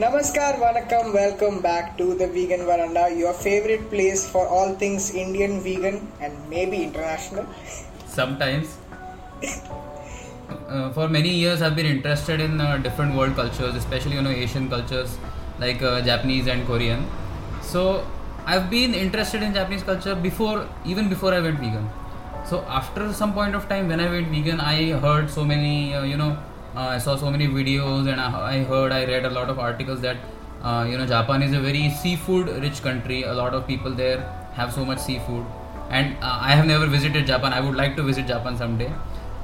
Namaskar, Vanakkam, welcome back to the Vegan Verandah, your favorite place for all things Indian, vegan, and maybe international. Sometimes. Uh, for many years, I've been interested in uh, different world cultures, especially you know Asian cultures like uh, Japanese and Korean. So I've been interested in Japanese culture before, even before I went vegan. So after some point of time, when I went vegan, I heard so many, you know, I saw so many videos and I, I heard, I read a lot of articles that, uh, you know, Japan is a very seafood-rich country. A lot of people there have so much seafood, and uh, I have never visited Japan. I would like to visit Japan someday,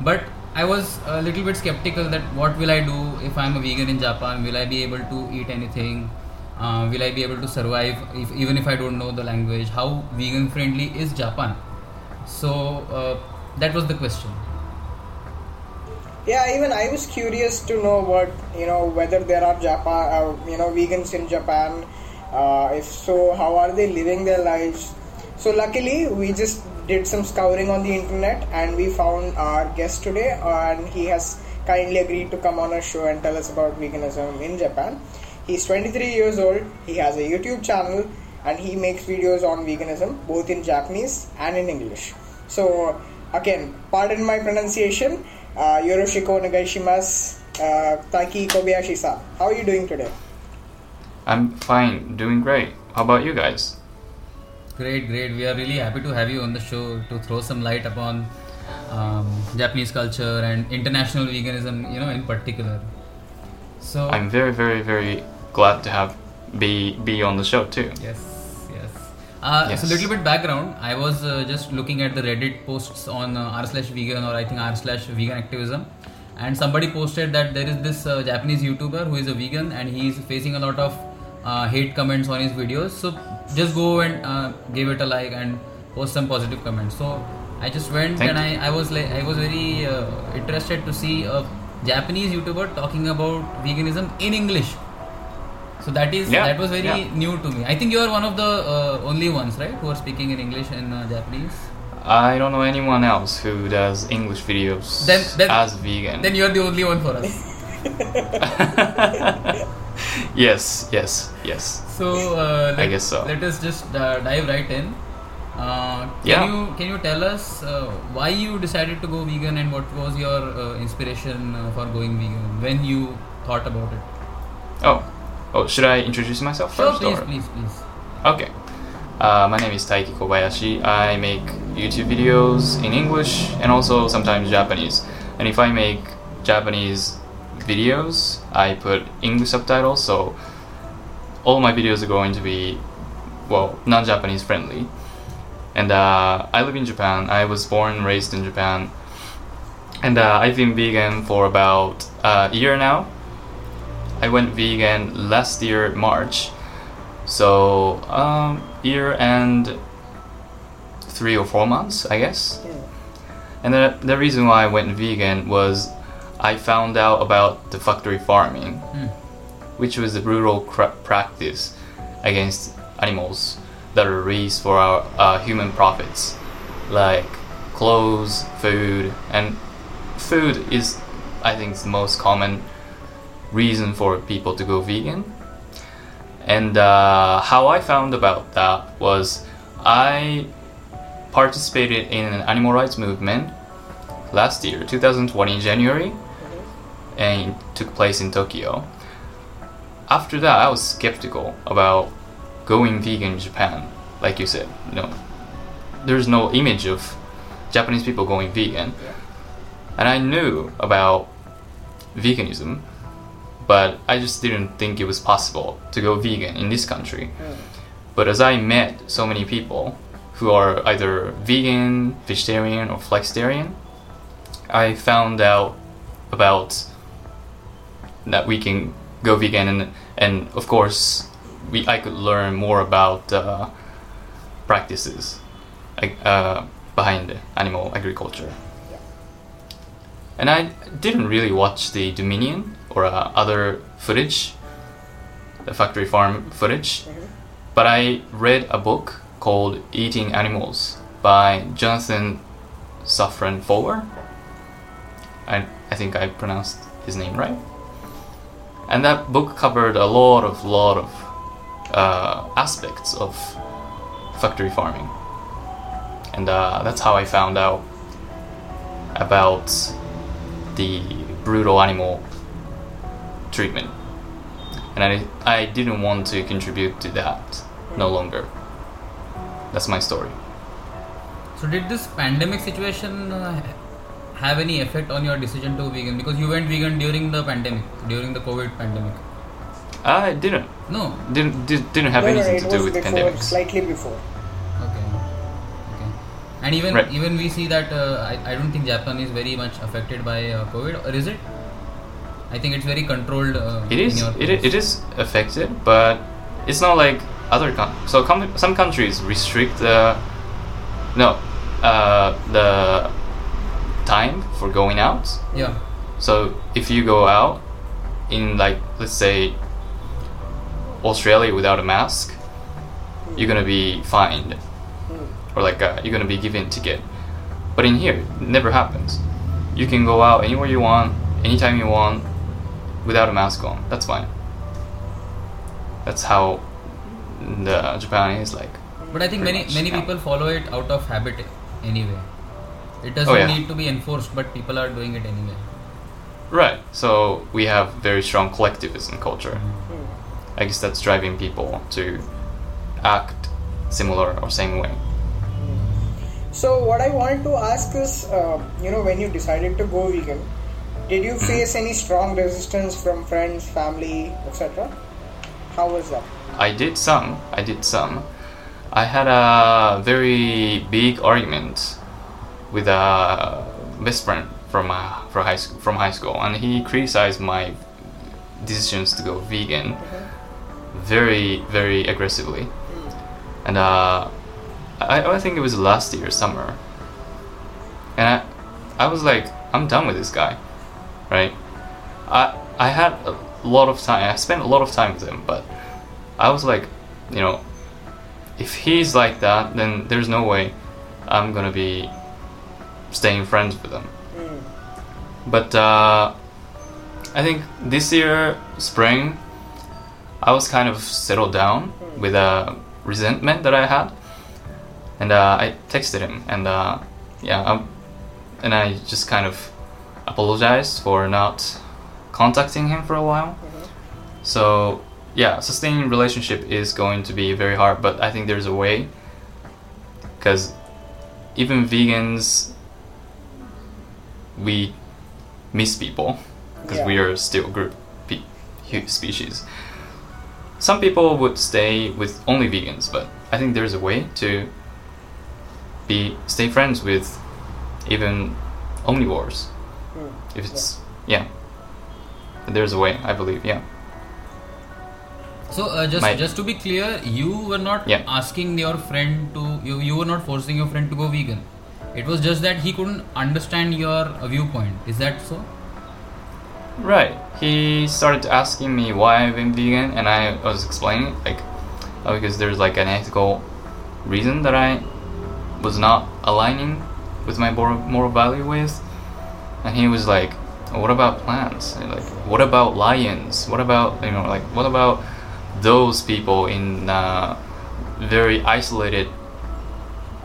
but I was a little bit skeptical that what will I do if I'm a vegan in Japan? Will I be able to eat anything? Uh, will I be able to survive if, even if I don't know the language? How vegan friendly is Japan? So uh, that was the question. Yeah, even I was curious to know what you know whether there are Japan, uh, you know, vegans in Japan. Uh, if so, how are they living their lives? So luckily, we just did some scouring on the internet and we found our guest today, and he has kindly agreed to come on our show and tell us about veganism in Japan. He's 23 years old. He has a YouTube channel and he makes videos on veganism both in Japanese and in English. So again, pardon my pronunciation. Uh, Yoroshiko Negaishimasu, uh, Taiki Kobayashi-san. How are you doing today? I'm fine, doing great. How about you guys? Great, great. We are really happy to have you on the show to throw some light upon um, Japanese culture and international veganism, you know, in particular. So I'm very, very, very glad to have be be on the show too. Yes, yes. Uh, Yes. So, little bit background. I was uh, just looking at the Reddit posts on uh, r slash vegan or I think r slash vegan activism, and somebody posted that there is this uh, Japanese YouTuber who is a vegan and he is facing a lot of uh, hate comments on his videos. So, just go and uh, give it a like and post some positive comments. So, I just went Thank and. I, I was like I was very uh, interested to see a Japanese YouTuber talking about veganism in English. So that is Yeah, that was very yeah. new to me. I think you are one of the uh, only ones, right, who are speaking in English and uh, Japanese. I don't know anyone else who does English videos Then- then- as vegan. Then you are the only one for us. yes, yes, yes. So uh, let, I guess so. Let us just uh, dive right in. Uh, can Yeah. you can you tell us uh, why you decided to go vegan and what was your uh, inspiration uh, for going vegan when you thought about it? Oh, oh, should I introduce myself Sure, first? please, or? please, please. Okay. Uh, my name is Taiki Kobayashi. I make YouTube videos in English and also sometimes Japanese. And if I make Japanese videos, I put English subtitles, so all my videos are going to be, well, non Japanese friendly. And uh, I live in Japan. I was born and raised in Japan. And uh, I've been vegan for about uh, a year now. I went vegan last year, March. So, um, year and three or four months, I guess. And the, the reason why I went vegan was I found out about the factory farming, Hmm. which was a brutal cra- practice against animals that are raised for our uh, human profits, like clothes, food, and food is, I think, the most common reason for people to go vegan. And uh, how I found about that was I participated in an animal rights movement last year, 2020 January, and it took place in Tokyo. After that, I was skeptical about going vegan in Japan. Like you said, no, there's no image of Japanese people going vegan, and I knew about veganism, but I just didn't think it was possible to go vegan in this country. But as I met so many people who are either vegan, vegetarian, or flexitarian, I found out about that we can go vegan, and, and of course, we I could learn more about uh, practices uh, behind animal agriculture. And I didn't really watch the Dominion or uh, other footage, the factory farm footage, but I read a book called Eating Animals by Jonathan Safran Foer. I, I think I pronounced his name right. and that book covered a lot of lot of uh, aspects of factory farming, and uh, that's how I found out about the brutal animal treatment, and I I didn't want to contribute to that no longer. That's my story. So did this pandemic situation uh, have any effect on your decision to vegan? Because you went vegan during the pandemic, during the COVID pandemic. I didn't No. didn't did, didn't have no, no, anything it to do with before, pandemics. slightly before. Okay. Okay. And even Right. even we see that uh, I, I don't think Japan is very much affected by uh, COVID, or is it? I think it's very controlled. Uh, it is. It, it is affected, but it's not like other coun So com- some countries restrict the no uh, the time for going out. Yeah. So if you go out in like let's say Australia without a mask, you're gonna be fined or like uh, you're gonna be given a ticket. But in here, it never happens. You can go out anywhere you want, anytime you want, without a mask on. That's fine. That's how the Japan is like. But I think many much, many yeah. people follow it out of habit anyway. It doesn't Oh, yeah. need to be enforced, but people are doing it anyway. Right. So we have very strong collectivism culture. Hmm. I guess that's driving people to act similar or same way. So what I wanted to ask is, uh, you know, when you decided to go vegan, did you Mm-hmm. face any strong resistance from friends, family, etc.? How was that? I did some. I did some. I had a very big argument with a best friend from uh, from high school, from high school, and he criticized my decisions to go vegan very, very aggressively. And uh, I, I think it was last year summer, and I, I was like, I'm done with this guy, right? I I had a lot of time. I spent a lot of time with him, but I was like, you know, if he's like that, then there's no way I'm gonna be staying friends with him. Hmm. But uh, I think this year, spring, I was kind of settled down with a resentment that I had, and uh, I texted him, and uh, yeah, um, and I just kind of apologized for not contacting him for a while. Mm-hmm. So yeah, sustaining relationship is going to be very hard, but I think there's a way. Because even vegans, we miss people because we are still a group pe- species. Some people would stay with only vegans, but I think there's a way to be stay friends with even omnivores. If it's yeah, there's a way. I believe yeah. So uh, just My- just to be clear, you were not Yeah. asking your friend to you you were not forcing your friend to go vegan. It was just that he couldn't understand your viewpoint. Is that so? Right. He started asking me why I've been vegan, and I was explaining like, oh, because there's like an ethical reason that I was not aligning with my moral, moral value with, and he was like, what about plants? And like, what about lions? What about you know like what about those people in uh, very isolated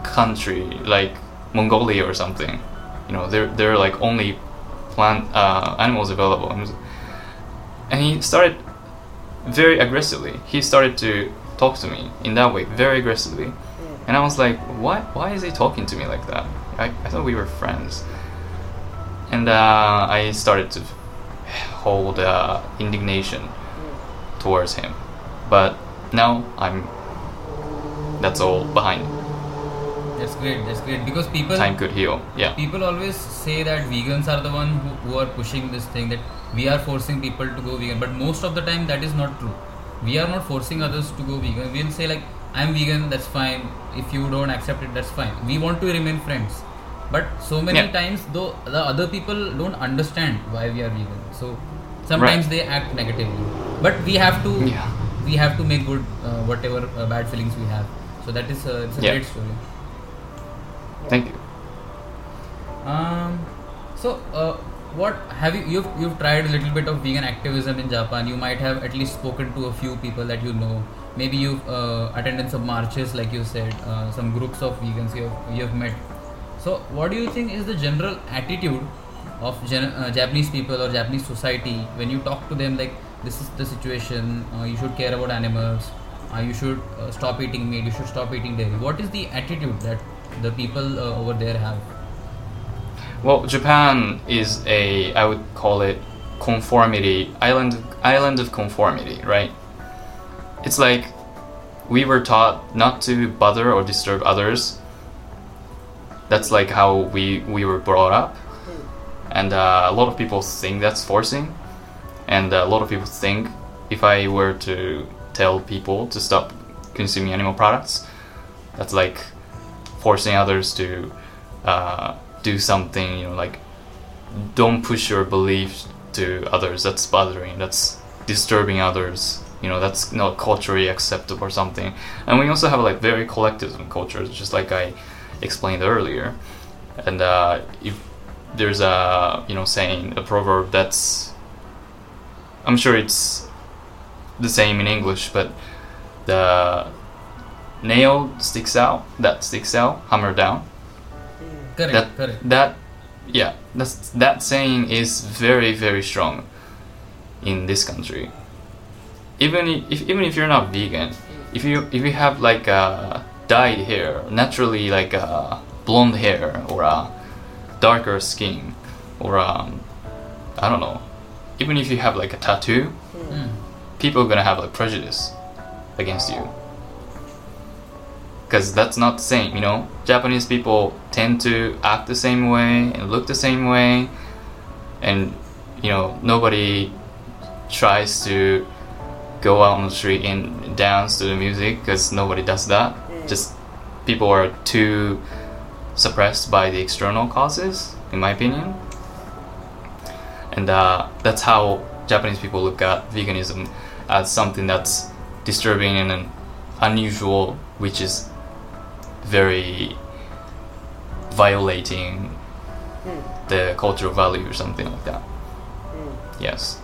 country like Mongolia or something? You know, they're they're like only plant uh, animals available, and he started very aggressively. He started to talk to me in that way, very aggressively, and I was like, "Why? Why is he talking to me like that? I, I thought we were friends." And uh, I started to hold uh, indignation towards him, but now I'm. That's all behind. That's great. That's great because people Time could heal. Yeah. people always say that vegans are the one who, who are pushing this thing that we are forcing people to go vegan but most of the time that is not true we are not forcing others to go vegan we'll say like i'm vegan that's fine if you don't accept it that's fine we want to remain friends but so many Yeah. times though the other people don't understand why we are vegan so sometimes Right. they act negatively but we have to Yeah. we have to make good uh, whatever uh, bad feelings we have so that is uh, it's a Yeah. great story Thank you. um, so, uh, what have you you've, you've tried a little bit of vegan activism in japan you might have at least spoken to a few people that you know maybe you've uh, attended some marches like you said uh, some groups of vegans you have, you have met so what do you think is the general attitude of gen- uh, japanese people or japanese society when you talk to them like this is the situation uh, you should care about animals uh, you should uh, stop eating meat you should stop eating dairy what is the attitude that the people uh, over there have Well, Japan is a I would call it conformity island island of conformity, right? It's like we were taught not to bother or disturb others. That's like how we we were brought up, and uh, a lot of people think that's forcing, and a lot of people think if I were to tell people to stop consuming animal products, that's like forcing others to uh, do something, you know, like don't push your beliefs to others. That's bothering. That's disturbing others. You know, that's not culturally acceptable or something. And we also have like very collectivism cultures, just like I explained earlier. And uh, if there's a you know saying a proverb that's, I'm sure it's the same in English, but the nail sticks out, that sticks out, hammer down. Correct that correct. that yeah that's that saying is very very strong in this country. Even if even if you're not vegan if you if you have like a dyed hair naturally like a blonde hair or a darker skin or um i don't know. Even if you have like a tattoo Mm. people are gonna have like prejudice against you. Because that's not the same you know? Japanese people tend to act the same way and look the same way and you know nobody tries to go out on the street and dance to the music because nobody does that just people are too suppressed by the external causes in my opinion and uh, that's how Japanese people look at veganism as something that's disturbing and unusual, which is very violating the cultural value or something like that. Yes.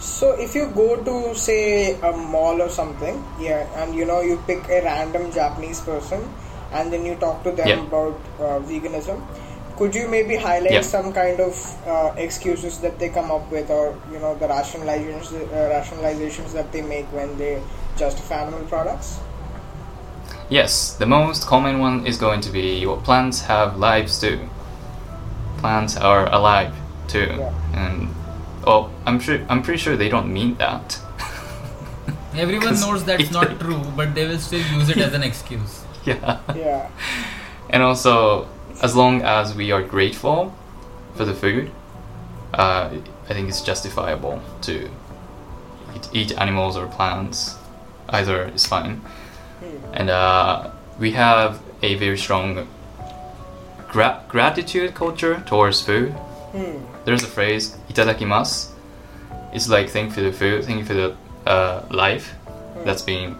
So if you go to say a mall or something, yeah, and you know you pick a random Japanese person, and then you talk to them Yeah. about uh, veganism, could you maybe highlight Yeah. some kind of uh, excuses that they come up with, or you know the rationalizations uh, rationalizations that they make when they justify animal products? Yes, the most common one is going to be well, plants have lives too. Plants are alive too, Yeah. and oh, I'm sure I'm pretty sure they don't mean that. Everyone knows that's it- not true but they will still use it as an excuse. Yeah. Yeah, and also as long as we are grateful for the food uh, i think it's justifiable to eat, eat animals or plants. Either is fine. And uh, we have a very strong gra- gratitude culture towards food. Hmm. There's a phrase itadakimasu it's like thank you for the food thank you for the uh, life that's being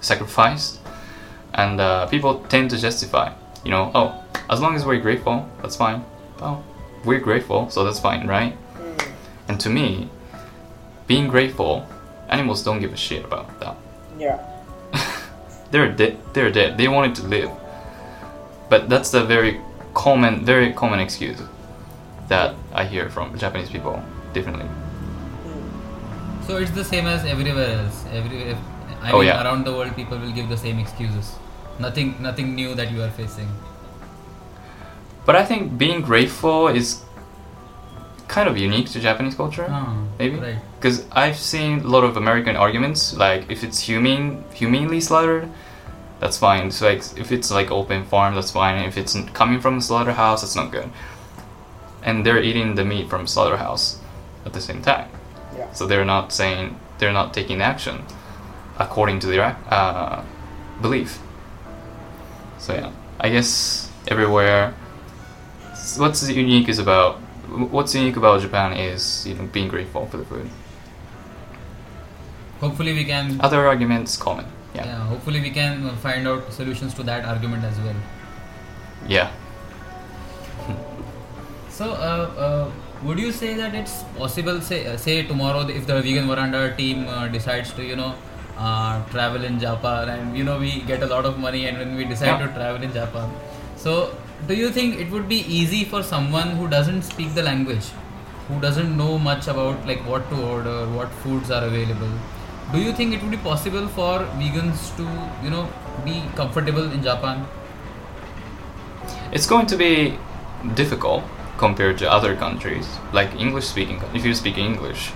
sacrificed and uh, people tend to justify you know oh as long as we're grateful that's fine. Oh we're grateful so that's fine right? And to me being grateful animals don't give a shit about that. Yeah, they're dead they're dead. They wanted to live. But that's the very common very common excuse that i hear from japanese people differently so it's the same as everywhere else everywhere i Oh, mean yeah. around the world people will give the same excuses nothing nothing new that you are facing But I think being grateful is kind of unique to Japanese culture, Ah, maybe. right Because I've seen a lot of American arguments, like if it's humane, humanely slaughtered, that's fine. So like if it's like open farm, that's fine. If it's coming from a slaughterhouse, that's not good. And they're eating the meat from slaughterhouse at the same time. yeah. So they're not saying they're not taking action according to their uh, belief. So yeah, I guess everywhere. What's unique is about what's unique about Japan is you know being grateful for the food. hopefully we can Other arguments common. yeah. Yeah. hopefully we can find out solutions to that argument as well Yeah. So uh, uh, would you say that it's possible say uh, say tomorrow if the vegan verandah team uh, decides to you know uh, travel in japan and you know we get a lot of money and when we decide Yeah. to travel in japan? So do you think it would be easy for someone who doesn't speak the language who doesn't know much about like what to order what foods are available? Do you think it would be possible for vegans to you know be comfortable in japan? It's going to be difficult compared to other countries, like English speaking. If you speak English,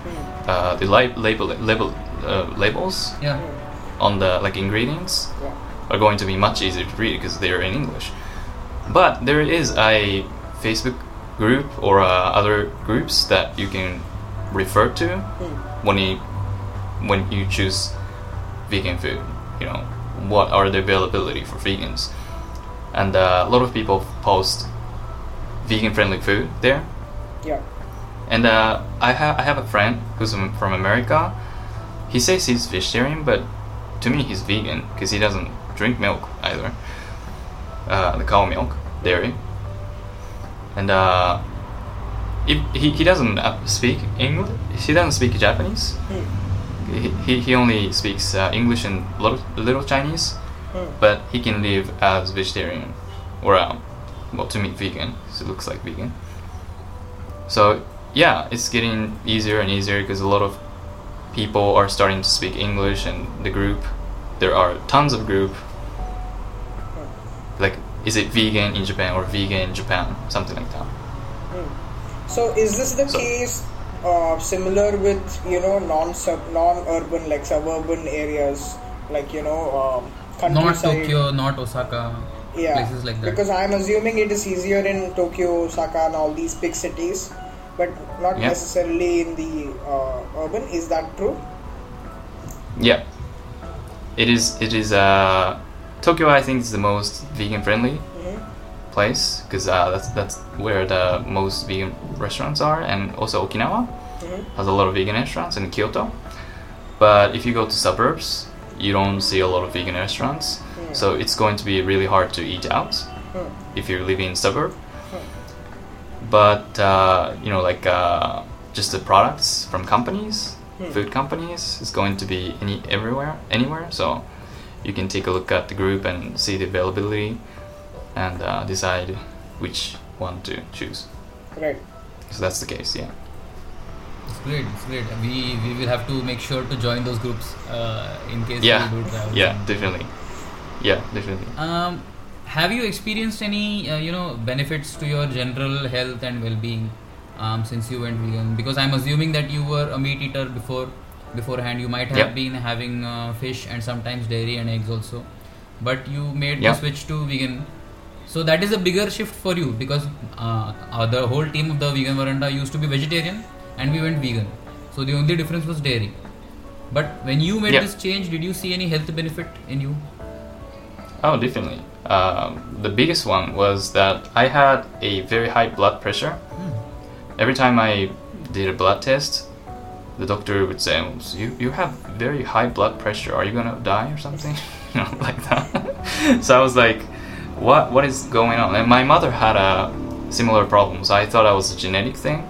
uh, the li- label label uh, labels yeah on the like ingredients Yeah. are going to be much easier to read because they're in English. But there is a Facebook group or uh, other groups that you can refer to when you when you choose vegan food. You know what are the availability for vegans, and uh, a lot of people post vegan friendly food there. Yeah. And uh, I have I have a friend who's from America. He says he's vegetarian, but to me he's vegan because he doesn't drink milk either. Uh, the cow milk, dairy. And uh, if he, he doesn't uh, speak English. He doesn't speak Japanese. He, he, he only speaks uh, English and little, little Chinese. Hmm. But he can live as vegetarian or uh, well to me vegan. 'Cause it looks like vegan. So yeah, it's getting easier and easier because a lot of people are starting to speak English and the group. There are tons of group. Like, is it vegan in Japan or vegan in Japan? Something like that. So is this the So- case uh, similar with you know non sub non urban like suburban areas like you know um, not countryside? tokyo not osaka yeah places like that because I'm assuming it is easier in Tokyo, Osaka, and all these big cities, but not Yeah. necessarily in the uh, urban. Is that true? Yeah. It is. It is. Uh, Tokyo, I think, is the most vegan friendly Mhm. place because uh, that's that's where the most vegan restaurants are, and also Okinawa Mhm. has a lot of vegan restaurants, and Kyoto. But if you go to suburbs, you don't see a lot of vegan restaurants, so it's going to be really hard to eat out Hmm. if you're living in suburb. But uh, you know, like uh, just the products from companies, Hmm. food companies, is going to be any everywhere, anywhere. So you can take a look at the group and see the availability, and uh, decide which one to choose. Right. So that's the case, yeah. It's great. It's great. We we will have to make sure to join those groups uh, in case Yeah, we do travel. yeah, someday. definitely. Yeah, definitely. Um, have you experienced any uh, you know benefits to your general health and well-being um, since you went vegan? Because I'm assuming that you were a meat eater before beforehand. You might have Yep. been having uh, fish and sometimes dairy and eggs also, but you made Yeah. the switch to vegan. So that is a bigger shift for you because uh, uh, the whole team of the vegan verandah used to be vegetarian and we went vegan. So the only difference was dairy. But when you made Yeah. this change, did you see any health benefit in you? Oh, definitely. Um, the biggest one was that I had a very high blood pressure. Every time I did a blood test, the doctor would say, "Oh, "You you have very high blood pressure. Are you gonna die or something?" you know, like that. so I was like, "What? What is going on?" And my mother had a similar problem, so I thought that was a genetic thing.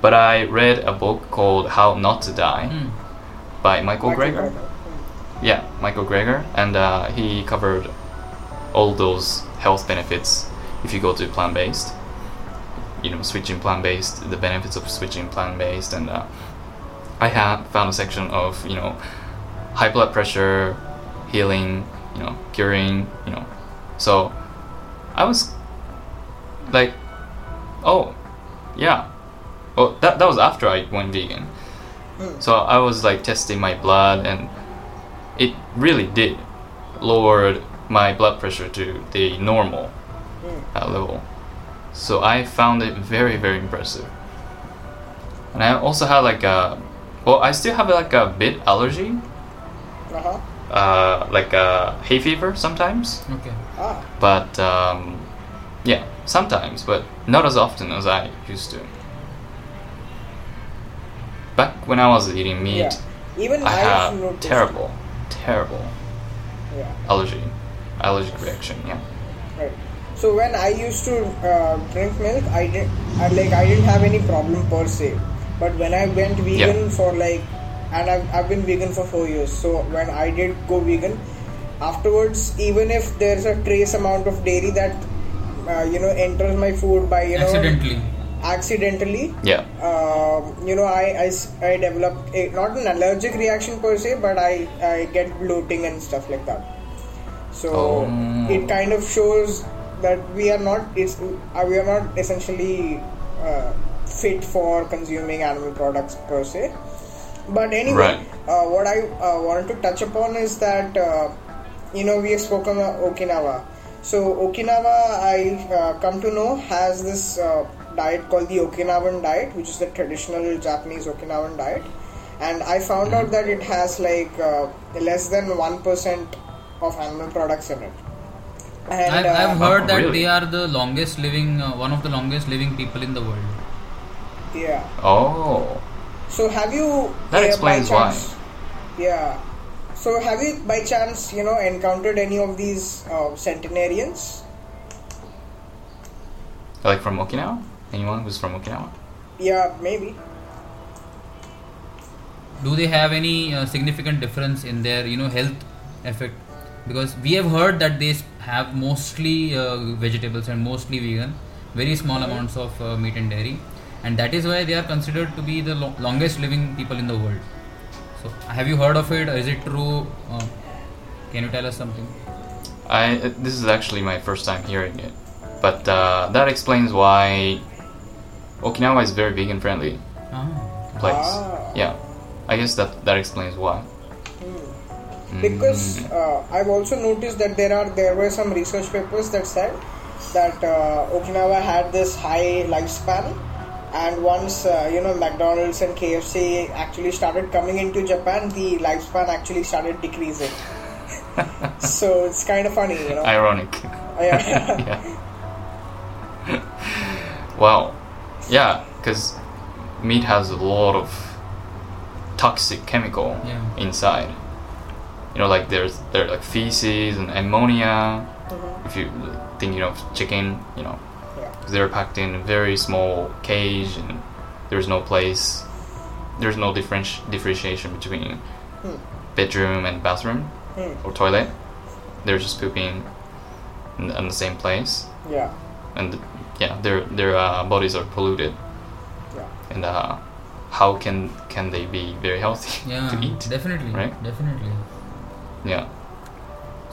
But I read a book called How Not to Die Hmm. by Michael Greger. Yeah, Michael Greger, and uh, he covered all those health benefits if you go to plant based. You know, switching plant based, the benefits of switching plant based, and uh, I had found a section of you know high blood pressure, healing, you know, curing, you know. So I was like, oh, yeah. Oh, that that was after I went vegan. So I was like testing my blood, and it really did lowered my blood pressure to the normal uh, level. So I found it very very impressive. And I also had like a, well, I still have like a bit allergy, Uh-huh. uh, like a hay fever sometimes. Okay. Ah. But um, yeah, sometimes, but not as often as I used to. Back when I was eating meat, Yeah. Even I I've had noticed. terrible, terrible Yeah. allergy, allergic reaction. Yeah. Right. So when I used to uh, drink milk, I did I, like I didn't have any problem per se. But when I went vegan for like, and I've, I've been vegan for four years. So when I did go vegan, afterwards, even if there's a trace amount of dairy that uh, you know enters my food by you know Accidentally. Accidentally Yeah. um, you know, I, I i developed a, not an allergic reaction per se, but I, I get bloating and stuff like that. So Oh. it kind of shows that we are not it's uh, we are not essentially uh, fit for consuming animal products per se. But anyway, Right. uh, what I uh, wanted to touch upon is that uh, you know we have spoken of Okinawa. So Okinawa, I uh, come to know, has this uh, diet called the Okinawan diet, which is the traditional Japanese Okinawan diet, and I found out that it has like uh, less than one percent of animal products in it. And I've, uh, I've heard that really? they are the longest living, uh, one of the longest living people in the world. yeah. Oh. So have you? That uh, explains by why. Yeah. So have you by chance you know encountered any of these uh, centenarians? Like from Okinawa? Anyone who's from Okinawa? Yeah, maybe. do they have any uh, significant difference in their you know health effect? Because we have heard that they have mostly uh, vegetables and mostly vegan very small amounts of uh, meat and dairy. And that is why they are considered to be the lo- longest living people in the world. So have you heard of it? Is it true? Uh, can you tell us something? I uh, this is actually my first time hearing it, but uh, that explains why Okinawa is very vegan friendly ah. place. Ah. Yeah, I guess that that explains why. because Mm. uh, I've also noticed that there are there were some research papers that said that uh, Okinawa had this high lifespan, and once uh, you know McDonald's and KFC actually started coming into Japan, the lifespan actually started decreasing. so it's kind of funny, you know. Ironic. yeah. yeah. wow. Yeah, because meat has a lot of toxic chemical Yeah. inside. You know, like there's there are like feces and ammonia. If you think you know chicken, you know, yeah. 'cause they're packed in a very small cage and there's no place. There's no differenti- differentiation between Hmm. bedroom and bathroom Hmm. or toilet. They're just pooping in, in the same place Yeah. and yeah, their their uh, bodies are polluted, Yeah. and uh, how can can they be very healthy yeah to eat? definitely right? definitely Yeah,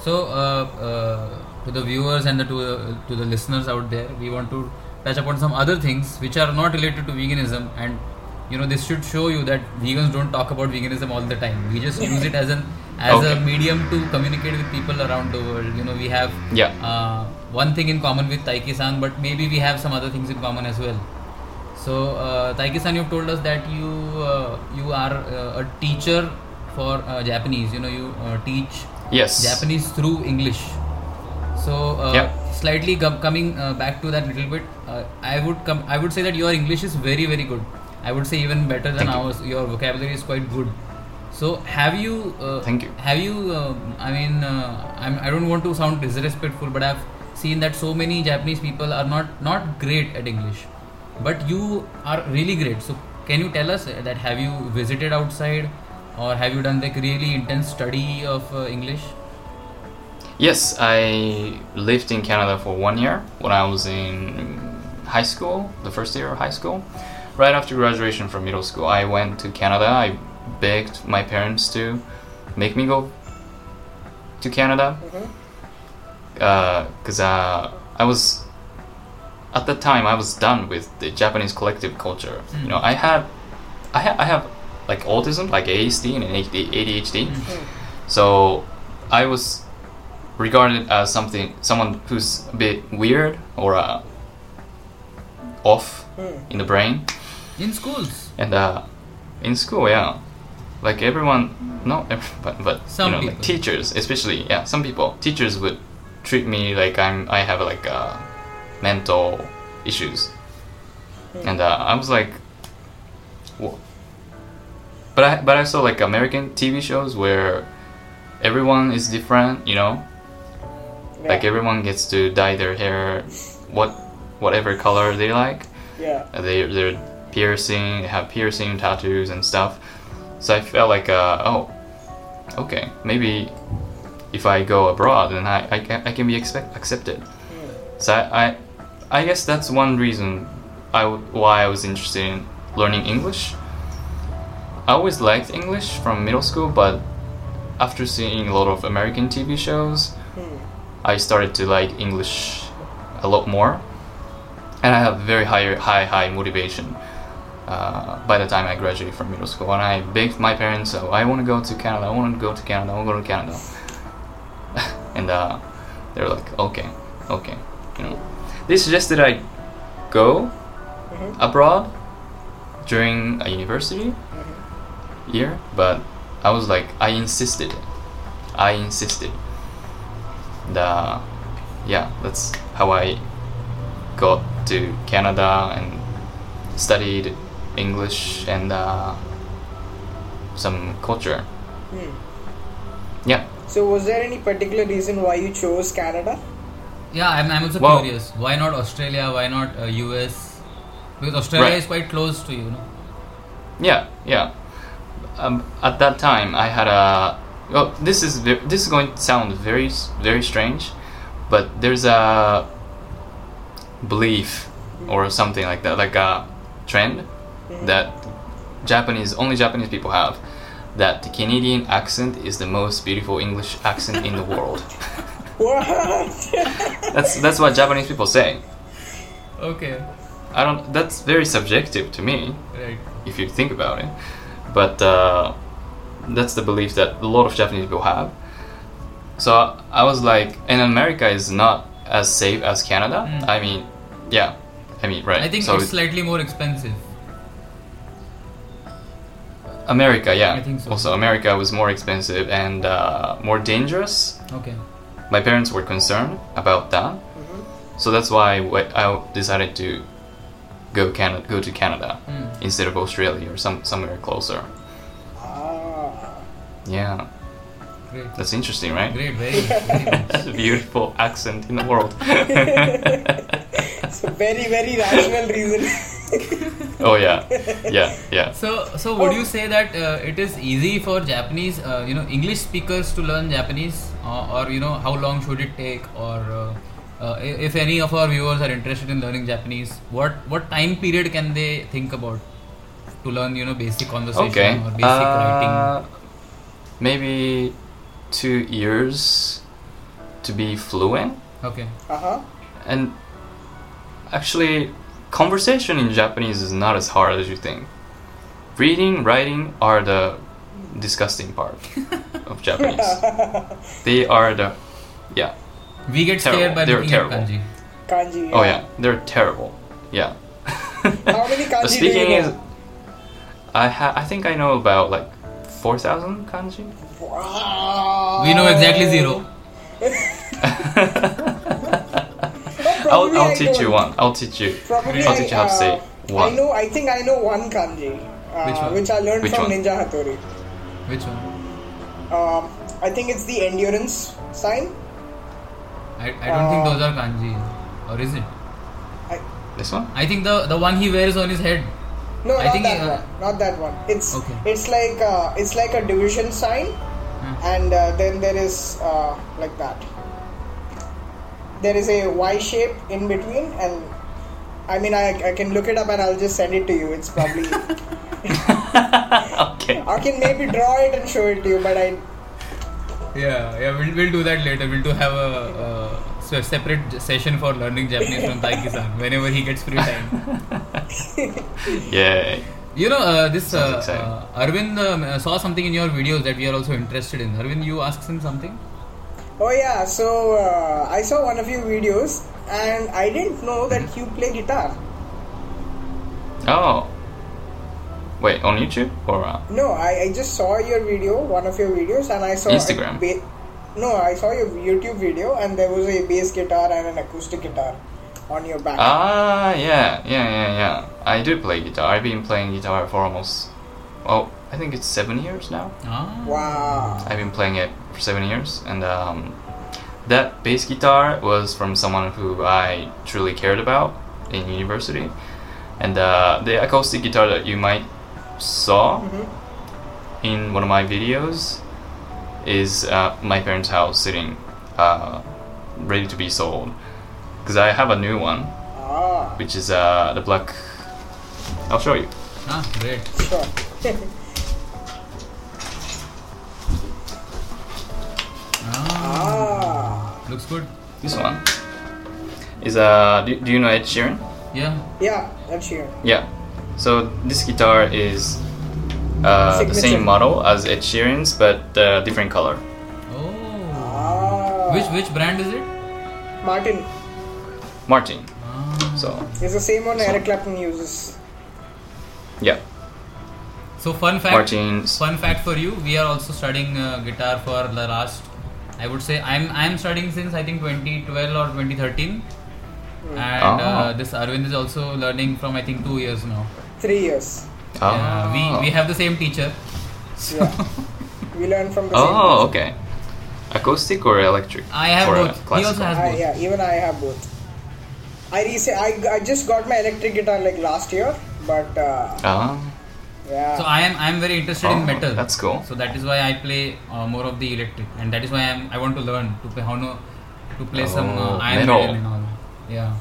So, uh, uh, to the viewers and the, to, the, to the listeners out there, we want to touch upon some other things which are not related to veganism. And you know, this should show you that vegans don't talk about veganism all the time. We just use it as an as a medium to communicate with people around the world. You know, we have yeah, uh, one thing in common with Taiki-san, but maybe we have some other things in common as well. So, uh, Taiki-san, you've told us that you uh, you are uh, a teacher for uh, Japanese. You know, you uh, teach yes, Japanese through English. So, uh, Yeah. slightly com- coming uh, back to that little bit, uh, I would come. I would say that your English is very, very good. I would say even better than Thank you. ours. Your vocabulary is quite good. So, have you? Uh, Thank you. Have you? Uh, I mean, uh, I'm, I don't want to sound disrespectful, but I've seen that so many Japanese people are not not great at English, but you are really great. So, can you tell us that have you visited outside, or have you done like really intense study of uh, English? yes. I lived in Canada for one year when I was in high school, the first year of high school. Right after graduation from middle school, I went to Canada. I begged my parents to make me go to Canada because uh, I was at that time I was done with the Japanese collective culture. You know, I had I ha- I have like autism, like ASD and ADHD. ADHD. So I was regarded as something someone who's a bit weird or uh, off in the brain. In schools. And uh, in school, yeah, like everyone, not everyone, but Some you know, people. like teachers, especially, yeah, some people, teachers would treat me like I'm, I have like uh, mental issues, and uh, I was like, Wha but I, but I saw like American TV shows where everyone is different, you know, Like everyone gets to dye their hair, what whatever color they like. Yeah. They they're piercing, they have piercing tattoos and stuff. So I felt like, uh, oh, okay, maybe if I go abroad, and I I can I can be expect, accepted. So I, I I guess that's one reason I w- why I was interested in learning English. I always liked English from middle school, but after seeing a lot of American TV shows, I started to like English a lot more, and I have very high, high, high motivation. Uh, by the time I graduated from middle school, and I begged my parents, "Oh, I want to go to Canada. I want to go to Canada. I want to go to Canada." and uh, they were like, "Okay, okay," you know. They suggested I go abroad during a university year, but I was like, I insisted. I insisted. The yeah, that's how I got to Canada and studied English and uh, some culture. Yeah. So, was there any particular reason why you chose Canada? Yeah, I'm, I'm also Well- curious. Why not Australia? Why not uh, US? Because Australia Right. is quite close to you, you know. Yeah, yeah. Um, at that time, I had a. Well, this is ve- this is going to sound very very strange, but there's a belief or something like that, like a trend that Japanese only Japanese people have that the Canadian accent is the most beautiful English accent in the world. What? That's that's what Japanese people say. Okay. I don't. That's very subjective to me. Right. if you think about it. But uh, that's the belief that a lot of Japanese people have. So I was like, and America is not as safe as Canada. Mm. I mean, yeah, I mean, right. I think so it's slightly more expensive. America, yeah. I think so. Also, America was more expensive and uh, more dangerous. Okay. My parents were concerned about that, so that's why I decided to go Canada, go to Canada Mm. instead of Australia or some somewhere closer. ah. Yeah, Great. that's interesting, right? Great. Very, very much. That's a beautiful accent in the world. it's a very, very rational reason. oh yeah, yeah, yeah. So, so would you say that uh, it is easy for Japanese, uh, you know, English speakers to learn Japanese, uh, or you know, how long should it take, or uh, uh, if any of our viewers are interested in learning Japanese, what what time period can they think about to learn, you know, basic conversation Okay. or basic writing? Uh, maybe two years to be fluent, Okay. Uh huh. and actually, conversation in Japanese is not as hard as you think. Reading, writing are the disgusting part of Japanese. they are the, yeah. We get scared by They're looking terrible. at kanji. Kanji. Oh yeah, they're terrible. Yeah. How many kanji The do speaking you is. I ha- I think I know about like four thousand kanji. Wow. We know exactly zero. I'll, I'll I teach you don't. one. I'll teach you. Probably I'll I, teach you how to say uh, one. I know. I think I know one kanji, uh, Which one? which I learned Which from one? Ninja Hattori. Which one? Um, I think it's the endurance sign. I, I don't think Uh, those are kanji, or is it? I, This one? I think the the one he wears on his head. no, I not think, that uh, one. Not that one. It's Okay. it's like uh, it's like a division sign. And uh, then there is uh, like that. There is a Y shape in between, and I mean I, I can look it up and I'll just send it to you. It's probably okay. I can maybe draw it and show it to you, but I Yeah, yeah, we'll, we'll do that later. We'll do have a, a separate session for learning Japanese from Taiki-san whenever he gets free time. Yeah. You know, uh, this Sounds uh, uh, Arvind um, uh, saw something in your videos that we are also interested in. Arvind, you asked him something? Oh yeah, so uh, I saw one of your videos and I didn't know that you play guitar. Oh. Wait, on YouTube or? Uh, No, I, I just saw your video, one of your videos, and I saw Instagram. A ba- no, I saw your YouTube video and there was a bass guitar and an acoustic guitar on your back. ah, yeah, yeah, yeah, yeah. I do play guitar. I've been playing guitar for almost, well, I think it's seven years now. Ah. wow. I've been playing it for seven years, and um, that bass guitar was from someone who I truly cared about in university, and uh, the acoustic guitar that you might saw in one of my videos is uh, my parents' house sitting uh, ready to be sold because I have a new one Ah, which is uh, the black. I'll show you. Ah, great. sure. Ah, ah, looks good. This one is uh. Do, do you know Ed Sheeran? Yeah. yeah, that's here. Yeah. So this guitar is uh, the same model as Ed Sheeran's, but uh, different color. Oh. Ah, Which which brand is it? Martin Martin. Ah. So it's the same one So- Eric Clapton uses. yeah, So fun fact. Martin's. Fun fact for you: we are also studying uh, guitar for the last. I would say I'm I'm studying since I think 2012 or 2013, and uh, Oh. this Arvind is also learning from I think two years now. Three years. Oh. Yeah, we we have the same teacher. Yeah. we learn from the same. Oh, okay. Acoustic or electric? I have Or, uh, both. He also has I, both. yeah, even I have both. I rec- I, I just got my electric guitar like last year, but uh, Ah, yeah. So I am I am very interested in Oh, metal. that's cool. So that is why I play uh, more of the electric, and that is why I'm I want to learn to play how no to play some uh, Oh, iron metal. metal and all. Yeah.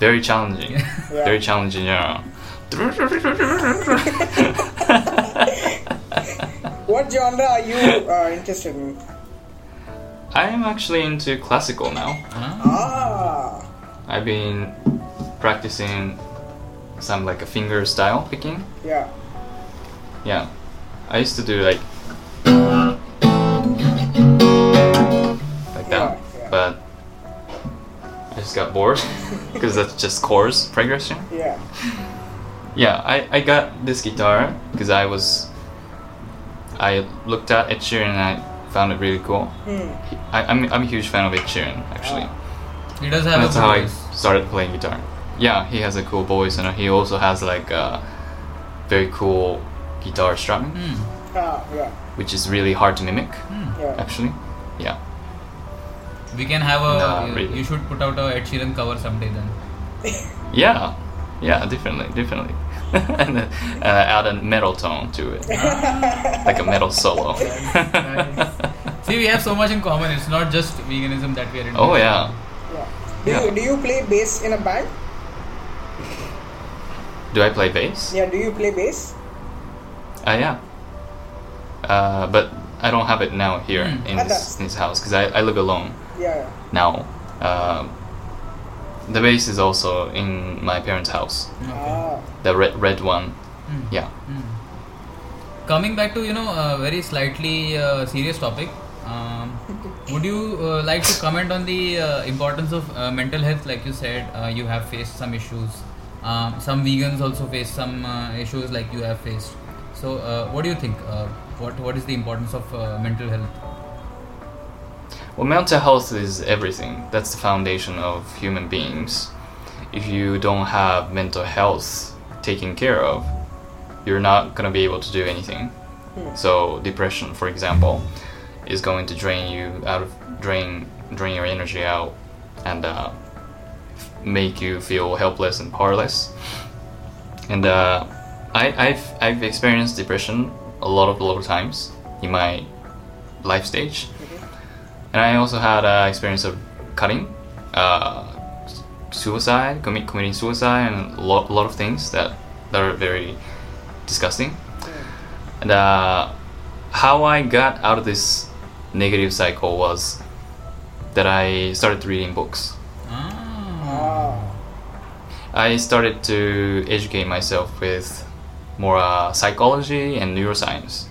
very challenging. Yeah. Very challenging, yeah. what genre are you uh, interested in? I am actually into classical now. Ah. Ah, I've been practicing some like a finger style picking. yeah. Yeah. I used to do like like that, Yeah, yeah. but I just got bored because that's just chords progression. Yeah. Yeah, I, I got this guitar because I was I looked at Ed Sheeran and I found it really cool. Hmm. He- I, I'm I'm a huge fan of Ed Sheeran actually. He does have That's a how I voice. Started playing guitar. Yeah, he has a cool voice and he also has like a very cool guitar strumming. Ah, yeah. which is really hard to mimic Hmm. Yeah. actually. Yeah. We can have a. Nah, you, really. you should put out a Ed Sheeran cover someday then. Yeah. Yeah, definitely, definitely. and then, uh, add a metal tone to it, like a metal solo. See, we have so much in common. It's not just veganism that we are into. oh yeah. Yeah. Do Yeah. you do you play bass in a band? Do I play bass? Yeah. Do you play bass? Uh, yeah. Uh, but I don't have it now here Hmm. in Ah, this, in this house because I, I live alone Yeah. yeah. now. Um, the bass is also in my parents' house. Okay. Ah. The red red one. Hmm. Yeah. Hmm. Coming back to you know a very slightly uh, serious topic, um, would you uh, like to comment on the uh, importance of uh, mental health? Like you said, uh, you have faced some issues. Um, some vegans also face some uh, issues like you have faced. So, uh, what do you think? Uh, what What is the importance of uh, mental health? Well, mental health is everything. That's the foundation of human beings. If you don't have mental health taken care of, you're not gonna be able to do anything. So depression, for example, is going to drain you out of drain drain your energy out and uh, make you feel helpless and powerless. And uh, I, I've I've experienced depression a lot of a lot of times in my life stage. And I also had an experience of cutting, uh, suicide, commit, committing suicide, and a lot, a lot of things that, that are very disgusting. And uh, how I got out of this negative cycle was that I started reading books. Ah. I started to educate myself with more uh, psychology and neuroscience.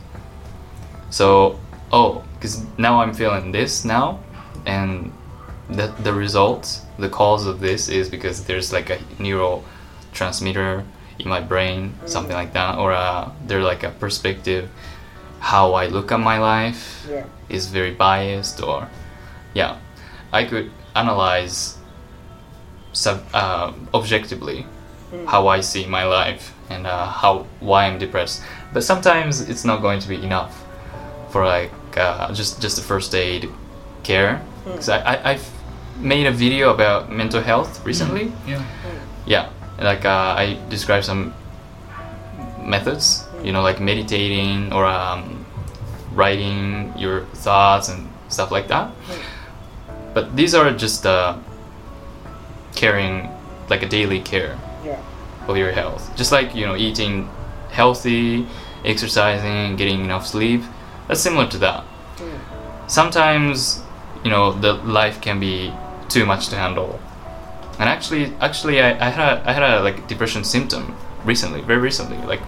So, oh, because now I'm feeling this now, and the the result, the cause of this is because there's like a neurotransmitter in my brain, something like that, or uh, there's like a perspective how I look at my life Yeah. is very biased, or yeah, I could analyze sub, uh, objectively how I see my life and uh, how why I'm depressed. But sometimes it's not going to be enough for like uh, just just the first aid care because I, I I've made a video about mental health recently. Yeah. Yeah, like uh, I describe some methods, you know, like meditating or um, writing your thoughts and stuff like that. But these are just uh, caring, like a daily care Yeah. of your health. Just like you know, eating healthy, exercising, getting enough sleep. That's similar to that. Mm. Sometimes, you know, the life can be too much to handle. And actually, actually, I, I had a, I had a like depression symptom recently, very recently, like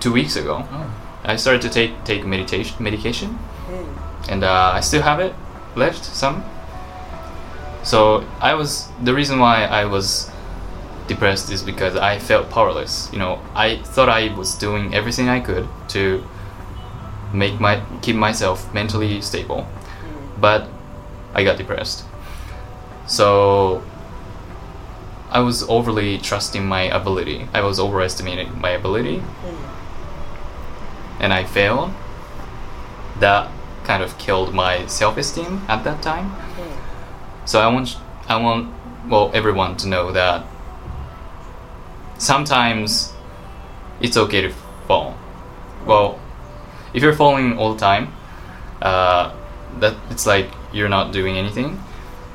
two weeks ago. Oh. I started to take take meditation medication, Mm. and uh, I still have it left some. So I was the reason why I was depressed is because I felt powerless. You know, I thought I was doing everything I could to make my keep myself mentally stable, but I got depressed. So I was overly trusting my ability. I was overestimating my ability, Mm. And I failed. That kind of killed my self-esteem at that time. Mm. So I want I want well everyone to know that sometimes it's okay to fall. Well, if you're falling all the time, uh, that it's like you're not doing anything.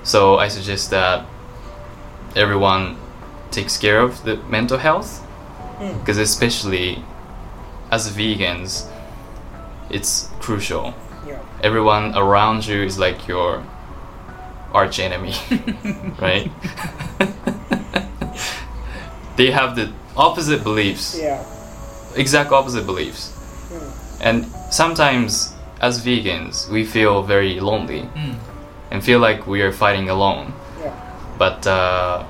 So I suggest that everyone takes care of the mental health Mm. because especially as vegans, it's crucial Yeah. everyone around you is like your arch enemy, right? they have the opposite beliefs, Yeah. exact opposite beliefs. Mm. And sometimes, as vegans, we feel very lonely Mm. and feel like we are fighting alone. Yeah. But uh,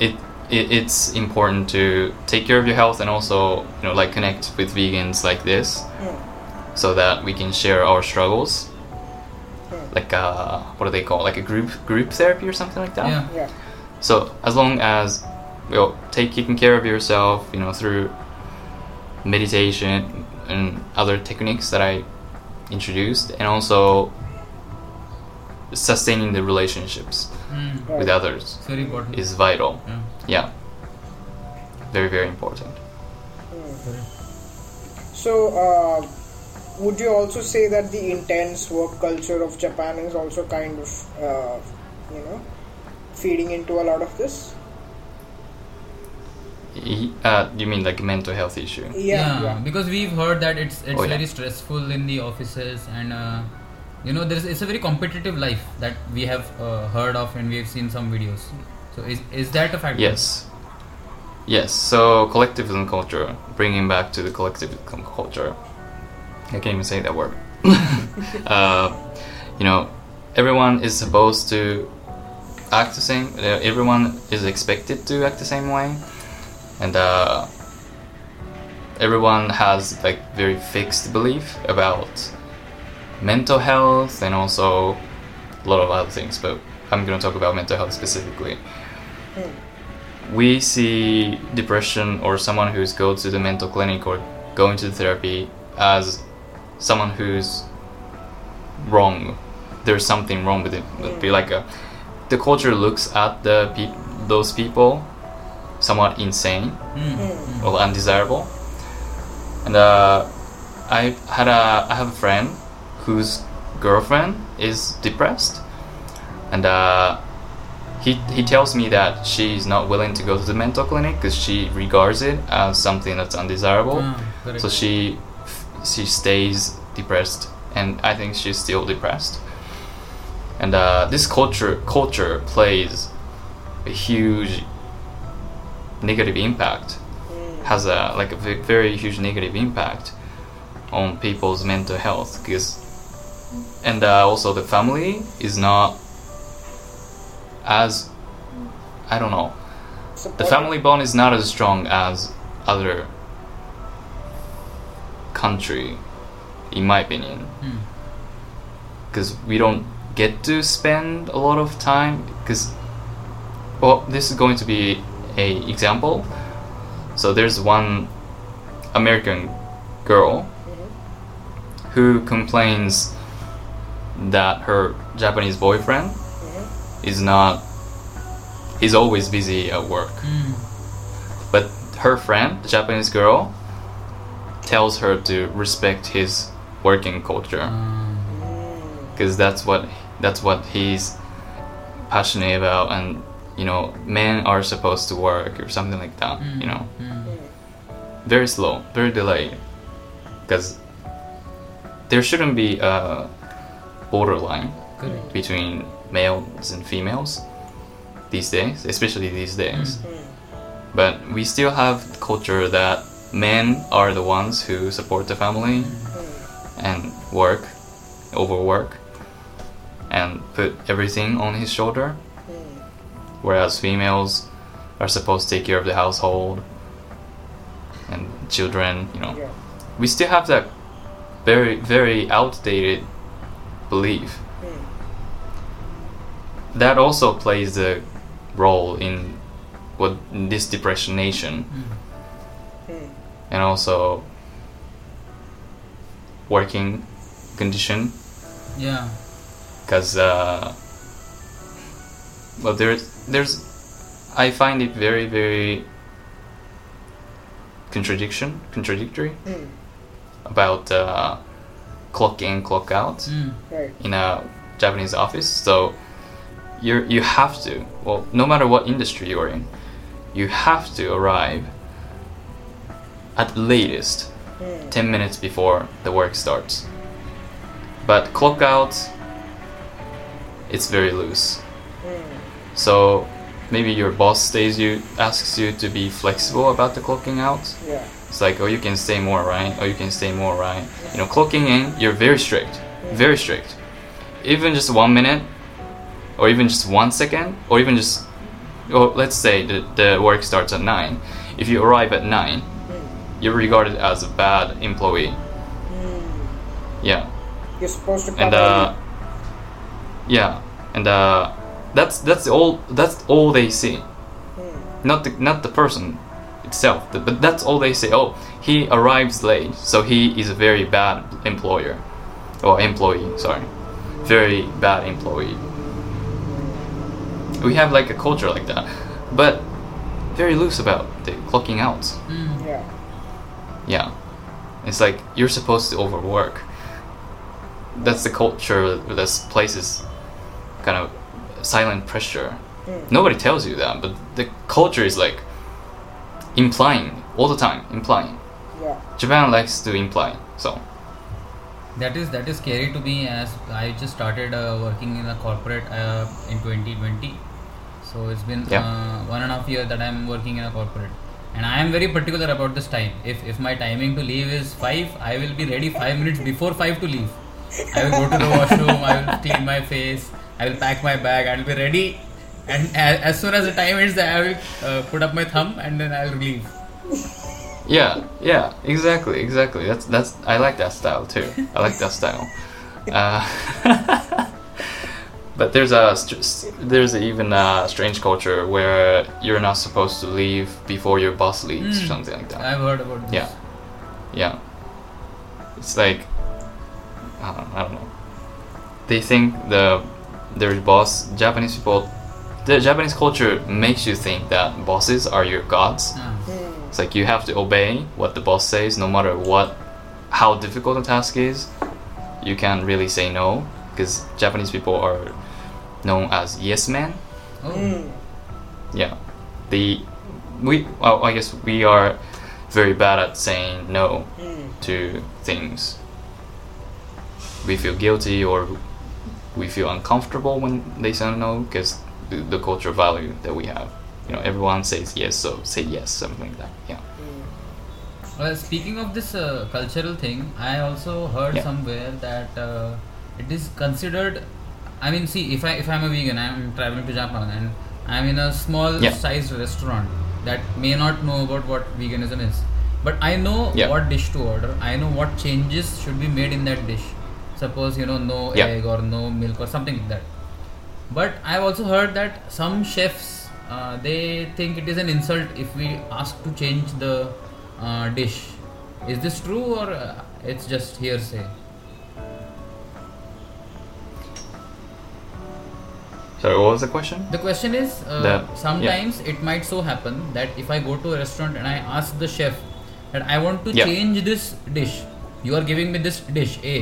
it, it it's important to take care of your health and also you know like connect with vegans like this Mm. so that we can share our struggles Mm. like uh what do they call like a group group therapy or something like that Yeah. Yeah. so as long as well take taking care of yourself you know through meditation and other techniques that i introduced and also sustaining the relationships Mm. With others It's very important. is vital yeah. Yeah very very important Mm. So, uh, would you also say that the intense work culture of Japan is also kind of, uh, you know, feeding into a lot of this? Uh, you mean like mental health issue Yeah, yeah. because we've heard that it's it's Oh, yeah. very stressful in the offices and uh, you know there's it's a very competitive life that we have uh, heard of and we have seen some videos. So is is that a factor? Yes. Yes. So collectivism culture, bringing back to the collectivism culture. I can't even say that word. uh, you know, everyone is supposed to act the same. Everyone is expected to act the same way, and uh, everyone has like very fixed belief about mental health and also a lot of other things. But I'm gonna talk about mental health specifically. We see depression or someone who's go to the mental clinic or going to therapy as someone who's wrong. There's something wrong with it. It'd be like a, the culture looks at the peop those people somewhat insane. Mm. or undesirable. And uh, I had a I have a friend whose girlfriend is depressed, and uh, he he tells me that she's not willing to go to the mental clinic because she regards it as something that's undesirable. Ah, correct. So she she stays depressed, and I think she's still depressed. And uh, this culture culture plays a huge negative impact Mm. has a like a very huge negative impact on people's mental health because and uh, also the family is not as I don't know. The family bond is not as strong as other country in my opinion. Mm. because we don't get to spend a lot of time because well this is going to be a example. So there's one american girl who complains that her Japanese boyfriend is not. He's always busy at work, Mm. but her friend, the Japanese girl, tells her to respect his working culture Uh, because that's what that's what he's passionate about and you know men are supposed to work or something like that mm, you know mm. very slow very delayed because there shouldn't be a borderline between males and females these days especially these days. Mm. Mm. But we still have culture that men are the ones who support the family mm. and work overwork and put everything on his shoulder. Whereas females are supposed to take care of the household and children you know. Yeah. we still have that very very outdated belief that also plays a role in what in this depression nation Hmm. and also working condition Yeah. because uh, well there's there's I find it very very contradiction contradictory Hmm. about uh, clock in clock out Mm. Right. in a Japanese office so you you have to well no matter what industry you're in you have to arrive at latest Hmm. 10 minutes before the work starts. But clock out, it's very loose. Hmm. So maybe your boss stays you asks you to be flexible about the clocking out. Yeah. It's like, oh, you can stay more, right? Oh, you can stay more, right? You know, clocking in, you're very strict, very strict. Even just one minute, or even just one second, or even just, or let's say the, the work starts at nine. If you arrive at nine, you're regarded as a bad employee. Yeah, You're supposed to and uh, yeah, and uh, that's that's all that's all they see. Not the not the person itself, but that's all they say. Oh, he arrives late, so he is a very bad employer, or employee. Sorry, very bad employee. We have like a culture like that, but very loose about the clocking out. Mm. Yeah. Yeah. It's like you're supposed to overwork. That's the culture that places kind of silent pressure. Nobody tells you that, but the culture is like implying all the time, implying. Yeah. Japan likes to imply. So, That is that is scary to me as I just started uh, working in a corporate uh, in 2020. So it's been Yeah. uh, one and a half year that I'm working in a corporate, and I am very particular about this time. If if my timing to leave is five, I will be ready five minutes before five to leave. I will go to the washroom. I will clean my face. I will pack my bag. I will be ready, and as, as soon as the time ends, I will uh, put up my thumb and then I will leave. yeah, yeah, exactly, exactly. That's that's I like that style too. I like that style. Uh, but there's a there's even a strange culture where you're not supposed to leave before your boss leaves or Mm. something like that. I've heard about this. Yeah. Yeah. It's like I don't, I don't know. They think the their boss Japanese people the Japanese culture makes you think that bosses are your gods. Ah. It's like you have to obey what the boss says no matter what how difficult the task is. You can't really say no because Japanese people are known as yes Man. Oh. Hmm. Yeah. The we well, I guess we are very bad at saying no Hmm. to things. We feel guilty or we feel uncomfortable when they say no because the, the cultural value that we have. You know, everyone says yes, so say yes, something like that. Yeah. Well, speaking of this uh, cultural thing, I also heard Yeah. somewhere that uh, it is considered. I mean, see, if I if I'm a vegan, I'm traveling to Japan and I'm in a small Yeah. sized restaurant that may not know about what veganism is, but I know Yeah. what dish to order. I know what changes should be made in that dish. Suppose you know no Yeah. egg or no milk or something like that. But I've also heard that some chefs uh, they think it is an insult if we ask to change the uh, dish. Is this true or uh, it's just hearsay? Sorry, what was the question? The question is, uh, The- sometimes it might so happen that if I go to a restaurant and I ask the chef that I want to Yeah. change this dish, you are giving me this dish A,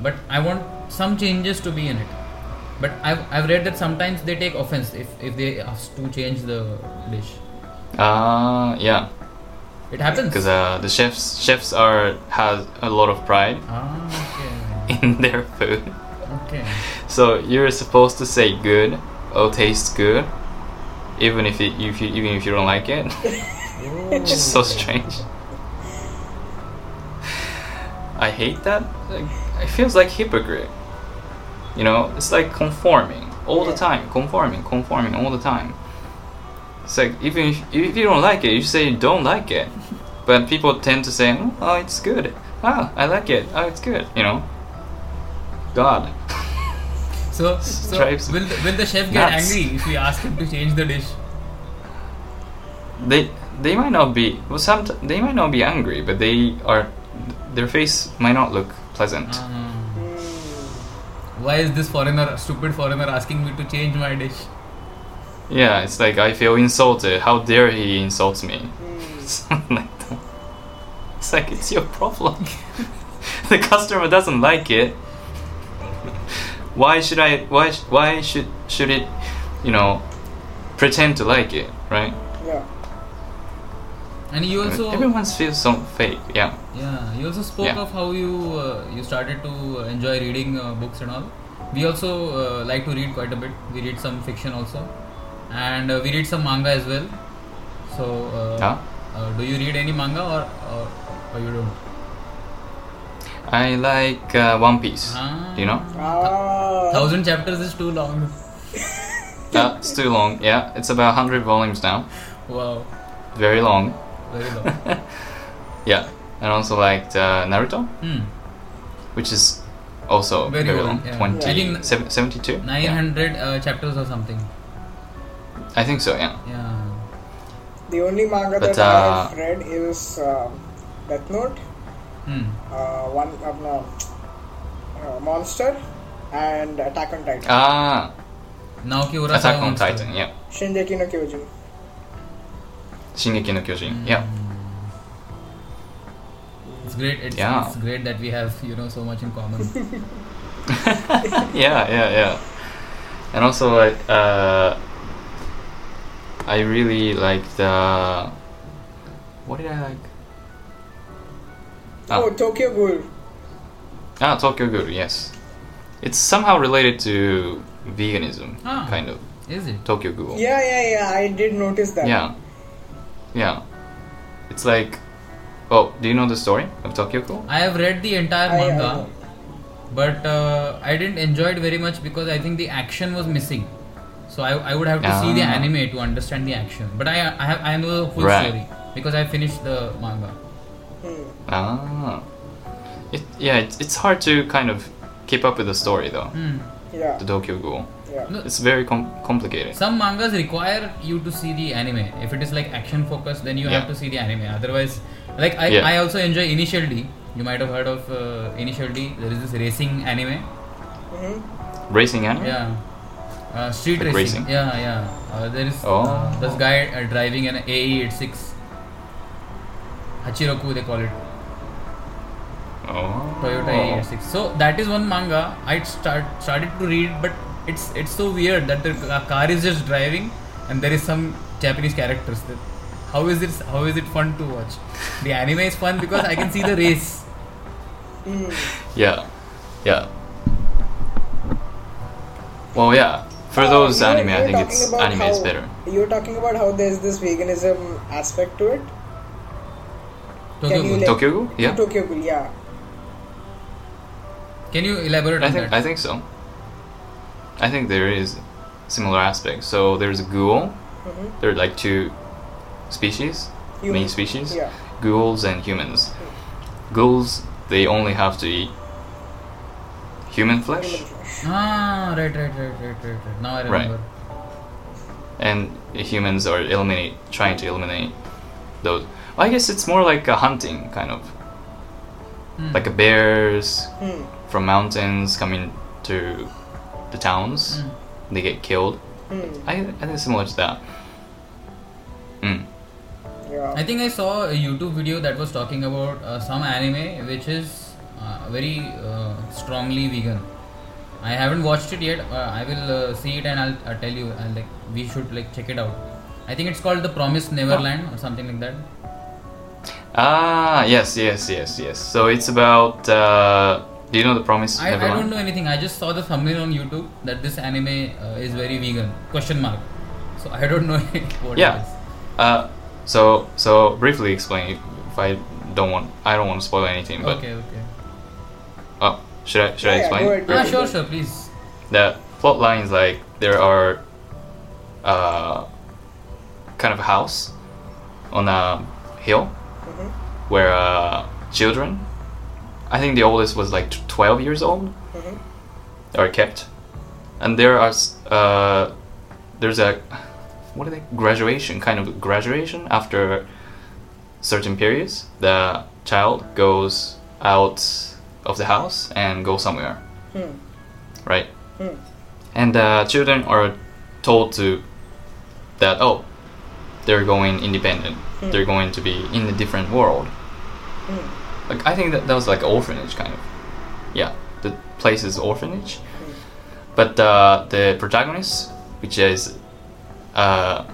but I want some changes to be in it. But I've, I've read that sometimes they take offense if, if they ask to change the dish. Uh, yeah, It happens. because uh, the chefs chefs are has a lot of pride ah, okay. in their food. Okay. So you're supposed to say good or taste good, even if it, if you even if you don't like it. Which is so strange. I hate that. Like, it feels like hypocrite. You know, it's like conforming all the time, conforming, conforming all the time. It's like even if, if you don't like it, you say you don't like it, but people tend to say, "Oh, it's good. Oh, I like it. Oh, it's good." You know. God. So, so will, the, will the chef get nuts. angry if we ask him to change the dish? they they might not be well some they might not be angry but they are their face might not look pleasant Ah. Why is this foreigner, stupid foreigner, asking me to change my dish? yeah it's like i feel insulted how dare he insults me something like that it's like it's your problem the customer doesn't like it why should i why why should should it you know pretend to like it right Yeah. And you also everyone feels so fake yeah Yeah, you also spoke Yeah. of how you uh, you started to enjoy reading uh, books and all. We also uh, like to read quite a bit. We read some fiction also, and uh, we read some manga as well. So, uh, Yeah. uh, do you read any manga or or, or you don't? I like uh, one piece Ah. do you know Ah. Thousand chapters is too long. uh, it's too long yeah it's about 100 volumes now Wow, very long very long. Yeah, and also liked uh, Naruto, hmm. which is also Very very, old, long. yeah. 20, I 72? Nine Yeah. uh, chapters or something. I think so, yeah. Yeah. The only manga But, that uh, I've read is uh, Death Note, uh, one of no, uh, Monster, and Attack on Titan. Ah, Naoki Urasawa Attack on monster. Titan, yeah. Shingeki no Kyojin. Shingeki no Kyojin, yeah. It's great. It's, Yeah. it's great that we have you know so much in common. yeah, yeah, yeah. And also, like, uh, I really like the. What did I like? Ah. Oh, Tokyo Ghoul. Ah, Tokyo Ghoul, yes. It's somehow related to veganism, Ah. kind of. Is it? Tokyo Ghoul. Yeah, yeah, yeah. I did notice that. Yeah. Yeah. It's like. Oh, do you know the story of Tokyo Ghoul? I have read the entire I- I manga, know. but uh, I didn't enjoy it very much because I think the action was missing. So I, I would have to see the Ah. anime to understand the action. But I I, have, I know the full Right. story because I finished the manga. Hmm. Ah. It, yeah, it's, it's hard to kind of keep up with the story though. Hmm. Yeah, The Tokyo Ghoul. yeah. No, It's very com- complicated. some mangas require you to see the anime. If it is like action focused, then you have to see the anime. Otherwise, like I, Yeah. I also enjoy Initial D. You might have heard of uh, Initial D. There is this racing anime. hmm Racing anime? Yeah. Uh, street Like racing. racing? Yeah, yeah. Uh, there is Oh. uh, this guy uh, driving an AE86. Hachiroku, they call it. Oh. Toyota AE86. So that is one manga I start started to read, but it's it's so weird that the car is just driving and there is some Japanese characters. That how is it how is it fun to watch? The anime is fun because I can see the race. Hmm. Yeah. Yeah. Well, yeah. For Oh, those you're- anime, I think it's anime is better. You're talking about how there's this veganism aspect to it. Tokyo Ghoul. like- Tokyo Ghoul? Yeah. Tokyo Ghoul, yeah. Can you elaborate I on think that? I think so. I think there is similar aspects. So there's a ghoul. hmm There are like two species, Human. main species. Yeah. Ghouls and humans. Ghouls they only have to eat human flesh, Human flesh. ah, right, right, right, right, right, right. Now I remember. Right. remember. and humans are eliminate trying to eliminate those. I guess it's more like a hunting kind of, Hmm. like a bears Hmm. from mountains coming to the towns. Hmm. they get killed. Hmm. I I think similar to that. Mm. Yeah. I think I saw a YouTube video that was talking about uh, some anime which is uh, very uh, strongly vegan. I haven't watched it yet. Uh, I will uh, see it and I'll, I'll tell you. I'll, like we should like check it out. I think it's called The Promised Neverland or something like that. Ah, yes, yes, yes, yes. So it's about. Uh, do you know the Promise I, I don't know anything. I just saw the thumbnail on YouTube that this anime uh, is very vegan. Question mark. So I don't know what Yeah. it is. Uh, so so briefly explain if I don't want I don't want to spoil anything, but Okay, okay. oh should I should I Yeah, yeah, explain? go ahead, Ah, sure, sure, please. The plot line is like there are uh, kind of a house on a hill Mhm. where uh, children, I think the oldest was like 12 years old, Mhm. are kept, and there are uh, there's a what are they graduation kind of graduation after certain periods. The child goes out of the house and go somewhere, Hmm. right? Hmm. And uh, children are told to that oh they're going independent. Hmm. They're going to be in a different world. Hmm. Like I think that that was like orphanage kind of. Yeah, the place is orphanage. But uh, the protagonist, which is, uh,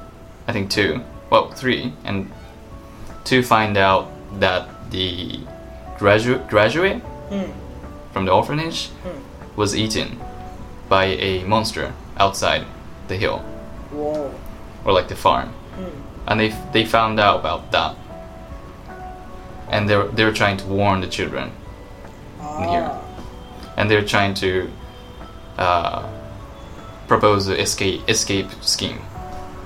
I think two, well three, and two find out that the graduate graduate Hmm. from the orphanage Hmm. was eaten by a monster outside the hill Whoa. or like the farm, Hmm. And they they found out about that, and they're they're trying to warn the children, Here. Ah. and they're trying to uh, propose an escape escape scheme.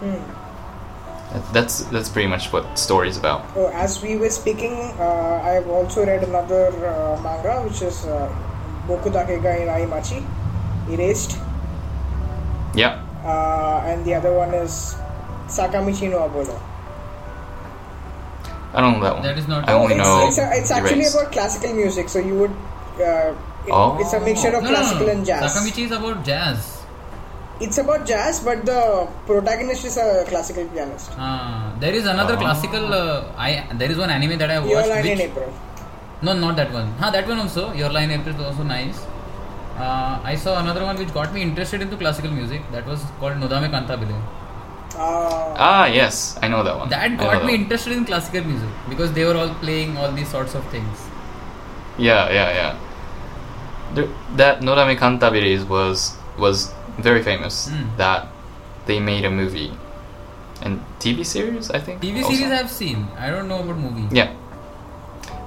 That- That's that's pretty much what the story is about. Oh, as we were speaking, uh, I've also read another uh, manga which is uh, Boku Dakega Inai Machi, Erased, Yeah. uh, and the other one is Sakamichi no Apollon. I don't know that one. That is not- I only it's, know. it's, a, it's actually Erased. about classical music, so you would. Uh, it- Oh. It's a mixture of No, no, classical no. and jazz. Sakamichi is about jazz. It's about jazz, but the protagonist is a classical pianist. Ah, there is another Oh. classical. Uh, I there is one anime that I watched. Your watched. line in April. no, not that one. Huh, that one also. Your Lie April is also nice. Uh, I saw another one which got me interested into classical music. That was called Nodame Cantabile. Uh, Ah, yes, I know that one. That got me one. interested in classical music because they were all playing all these sorts of things. Yeah, yeah, yeah. The, that Nodame Cantabile was was very famous. Mm. That they made a movie and TV series, I think. TV also. series I've seen. I don't know about movie. Yeah,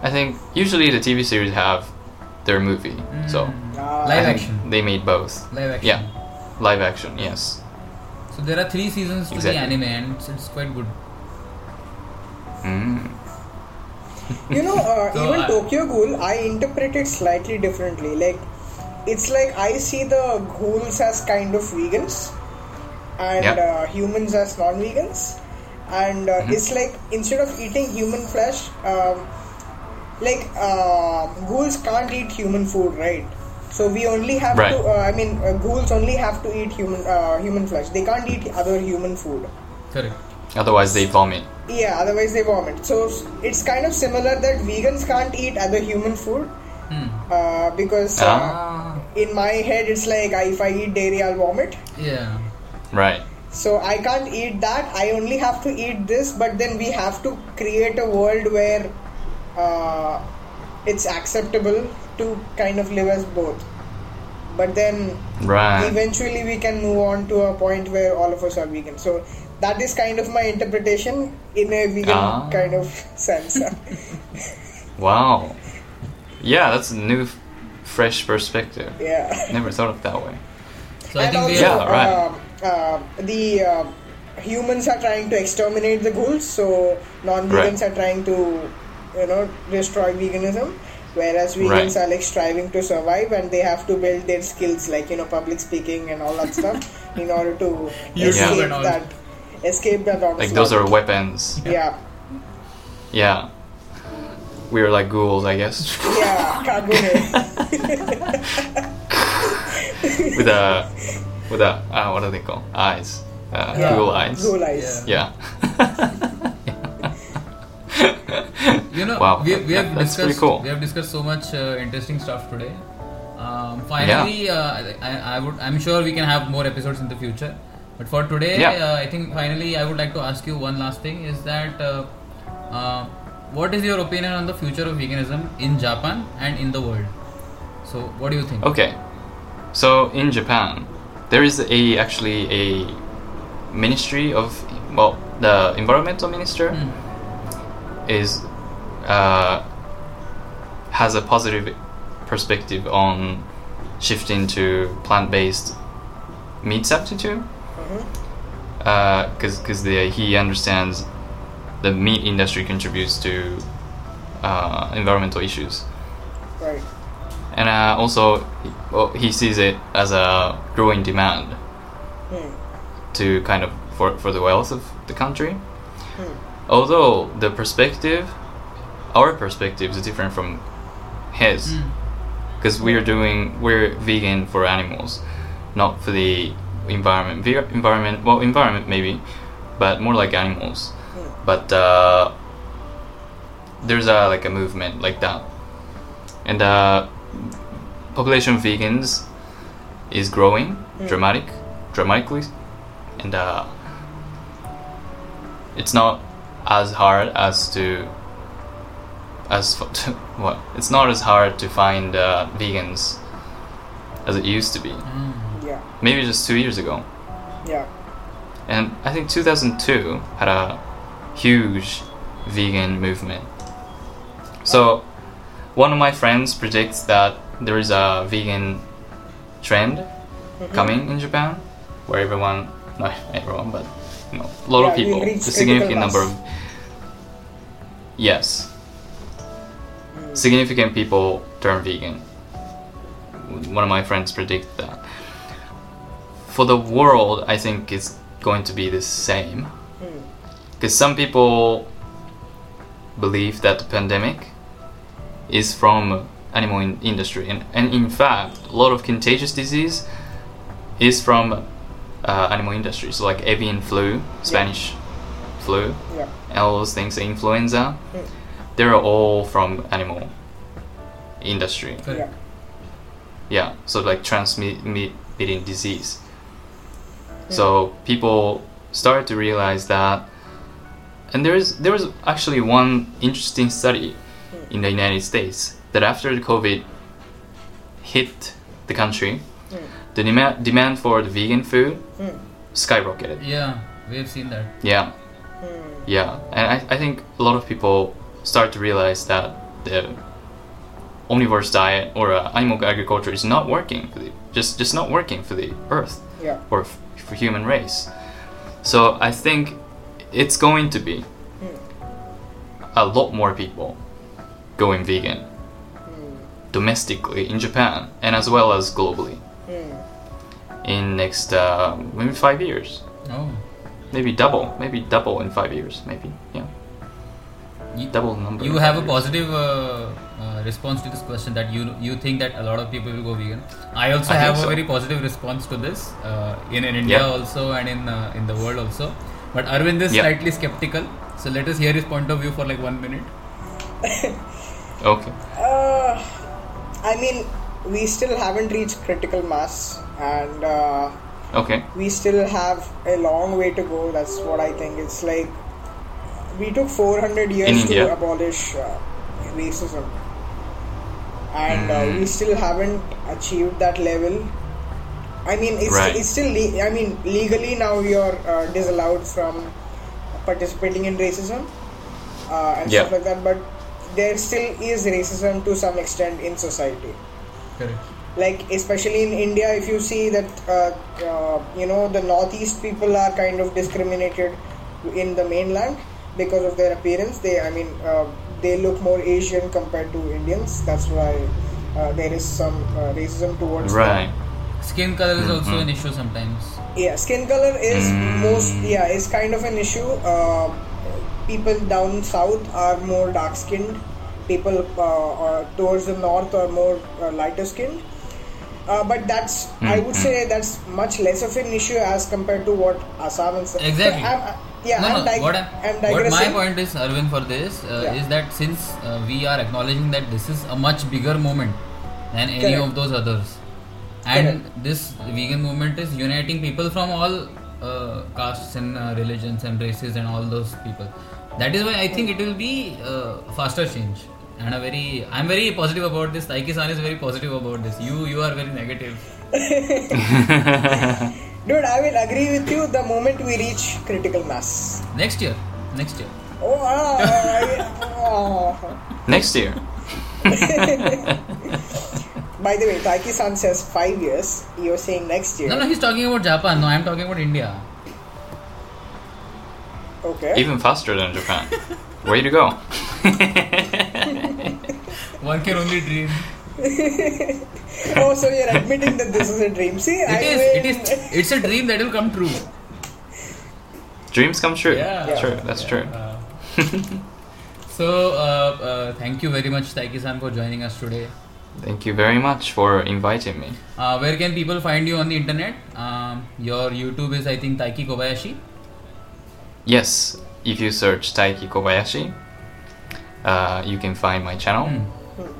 I think usually the TV series have their movie, so Mm. uh, Live action. they made both. Live action. Yeah, live action. Yes. So there are three seasons to Exactly. the anime and it's, it's quite good. Mm. you know, uh, So even I- Tokyo Ghoul, I interpret it slightly differently. Like, it's like I see the ghouls as kind of vegans and Yeah. uh, humans as non-vegans, and uh, Mhm. it's like instead of eating human flesh, um, like uh, ghouls can't eat human food, right? So we only have Right. to. Uh, I mean, uh, ghouls only have to eat human uh, human flesh. They can't eat other human food. Correct. Otherwise, they vomit. Yeah, otherwise they vomit. So it's kind of similar that vegans can't eat other human food Hmm. uh, because uh, Ah, in my head it's like I, if I eat dairy I'll vomit. Yeah. right. So I can't eat that. I only have to eat this. But then we have to create a world where uh, it's acceptable to kind of live as both. But then Right. eventually we can move on to a point where all of us are vegan. So that is kind of my interpretation in a vegan Ah. kind of sense. Wow. Yeah, that's a new, f- fresh perspective. yeah. Never thought of that way. So I and think also, we Yeah, right. uh, uh, the uh, humans are trying to exterminate the ghouls, so non-vegans Right. are trying to, you know, destroy veganism. Whereas vegans Right. are like striving to survive, and they have to build their skills, like you know, public speaking and all that stuff, in order to YouTube escape and that, escape that. Like those are weapons. yeah, Yeah. We're like ghouls, I guess. yeah, cargo head. With a with a uh, what do they call eyes? Uh, Yeah. Google eyes. Google eyes. Yeah. Yeah. You know Wow, we, we have that's discussed cool. we have discussed so much uh, interesting stuff today. Um, finally uh, I, I would i'm sure we can have more episodes in the future. But for today Yeah. uh, i think finally i would like to ask you one last thing is that uh, uh, what is your opinion on the future of veganism in japan and in the world? So what do you think? Okay, so in Japan, there is a actually a ministry of well, the environmental minister Hmm. Is uh, has a positive perspective on shifting to plant-based meat substitute because because he understands the meat industry contributes to uh, environmental issues Right. and uh, also he, well, he sees it as a growing demand Hmm. to kind of for, for the wealth of the country Hmm. Although the perspective our perspective is different from his Mm. because we're doing we're vegan for animals not for the environment environment well environment maybe but more like animals Hmm. but uh, there's a like a movement like that and uh, population of vegans is growing Hmm. dramatic dramatically and uh, it's not as hard as to as f- to, what it's not as hard to find uh, vegans as it used to be Mm. Yeah. maybe just two years ago Yeah. and I think 2002 had a huge vegan movement. So, one of my friends predicts that there is a vegan trend Mhm. coming in Japan, where everyone, not everyone, but you know, a lot Yeah, of people, a significant number of, mass. Yes, Hmm. significant people turn vegan. One of my friends predict that. For the world, I think it's going to be the same. Hmm. Because some people believe that the pandemic is from animal in- industry, and, and in fact, a lot of contagious disease is from uh, animal industry. So like avian flu, Spanish flu, Yeah. and all those things, influenza, Hmm. they're all from animal industry. Yeah. Yeah, so like transmitting disease. So people started to realize that, and there is there was actually one interesting study in the United States that after the COVID hit the country, Hmm. the demand demand for the vegan food skyrocketed. yeah we have seen that Yeah. Yeah, and I, I think a lot of people start to realize that the omnivorous diet or uh, animal agriculture is not working for the just just not working for the earth Yeah. or f- for human race. So I think it's going to be a lot more people going vegan domestically in Japan and as well as globally Hmm. in next uh, maybe five years, oh maybe double, maybe double in five years, maybe yeah, you, double the number. you have a years. positive uh, uh, response to this question that you you think that a lot of people will go vegan. I also I think have a so. very positive response to this uh, in, in India Yeah. also and in uh, in the world also. But Arvind is Yeah. slightly skeptical. So let us hear his point of view for like one minute. Okay. Uh, I mean, we still haven't reached critical mass, and uh, Okay. we still have a long way to go. That's what I think. It's like we took 400 years In to India? abolish uh, racism, and uh, Mm. we still haven't achieved that level. I mean, it's, Right. it's still. Le- I mean, legally now you're uh, disallowed from participating in racism uh, and Yeah. stuff like that, but there still is racism to some extent in society Correct. Like especially in india if you see that uh, uh, you know the northeast people are kind of discriminated in the mainland because of their appearance they i mean uh, they look more asian compared to indians that's why uh, there is some uh, racism towards them. Right. Skin color is also Mhm. an issue sometimes. yeah skin color is Mm. most yeah is kind of an issue uh, people down south are more dark skinned people uh, uh, towards the north are more uh, lighter skinned uh, but that's I would Mhm. say that's much less of an issue as compared to what Assam and. Exactly. I'm, uh, yeah, no, I'm, no, dig- what, I'm what my point is, Arvind, for this uh, Yeah. is that since uh, we are acknowledging that this is a much bigger movement than any Correct. of those others, and Correct. this vegan movement is uniting people from all uh, castes and uh, religions and races and all those people. That is why I think it will be uh, faster change and a very. I'm very positive about this. Taiki-san is very positive about this. You you are very negative. Dude, I will agree with you the moment we reach critical mass. Next year, next year. Oh, I- ah. Next year. By the way, Taiki-san says five years. You're saying next year. No, no, he's talking about Japan. No, I'm talking about India. Okay. Even faster than Japan. Way to go. One can only dream. oh, so you're admitting that this is a dream. See, I It is. will- It is. It's a dream that will come true. Dreams come true. Yeah. True. That's true. Uh, so, uh, uh, thank you very much, Taiki-san, for joining us today. Thank you very much for inviting me. Uh, where can people find you on the internet? Um, your YouTube is, I think, Taiki Kobayashi. Yes, if you search Taiki Kobayashi, uh, you can find my channel. Hmm.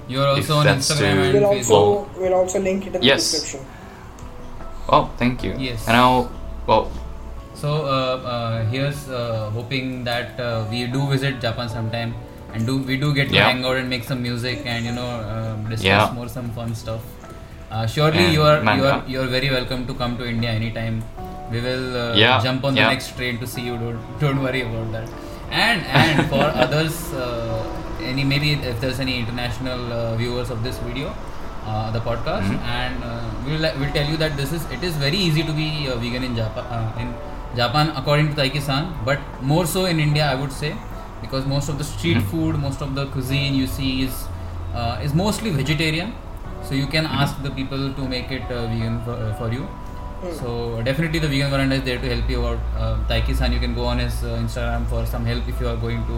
You're If also on Instagram too and We'll Facebook. also we'll also link it in the Yes. description. Oh, thank you. Yes. And I'll, well, So uh, uh, here's uh, hoping that uh, we do visit Japan sometime and do we do get to Yeah. hang out and make some music and you know um, discuss Yeah. more some fun stuff. Uh, surely And you are you manga. are you are very welcome to come to India anytime. We will uh, Yeah, jump on the yeah. next train to see you. Don't don't worry about that. And and for others, uh, any maybe if there's any international uh, viewers of this video. Uh, the podcast Mhm. and uh, we'll, we'll tell you that this is it is very easy to be uh, vegan in Japan uh, in Japan according to Taiki-san but more so in India I would say because most of the street Mhm. food most of the cuisine you see is uh, is mostly vegetarian so you can Mm-hmm. ask the people to make it uh, vegan for, uh, for you Hmm. so definitely the vegan verandah is there to help you out uh, Taiki-san you can go on his uh, Instagram for some help if you are going to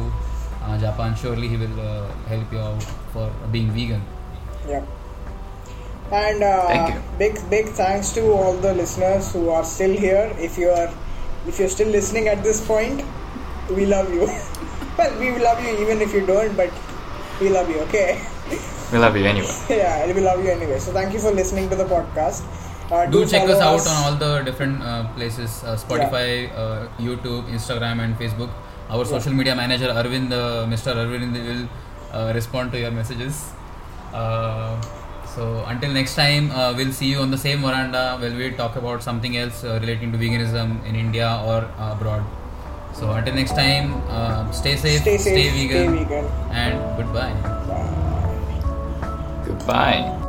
Japan surely he will uh, help you out for being vegan Yeah. And uh, Thank big big thanks to all the listeners who are still here. If you are if you're still listening at this point, we love you. well, we love you even if you don't, but we love you. Okay. we love you anyway. yeah, we love you anyway. So thank you for listening to the podcast. Uh, do check us follow out on all the different uh, places uh, spotify uh, youtube instagram and facebook our social media manager arvind uh, mr arvind will uh, respond to your messages uh, so until next time uh, we'll see you on the same veranda where we talk about something else uh, relating to veganism in india or uh, abroad so until next time uh, stay safe Stay safe, stay vegan stay vegan. and goodbye Bye. Goodbye.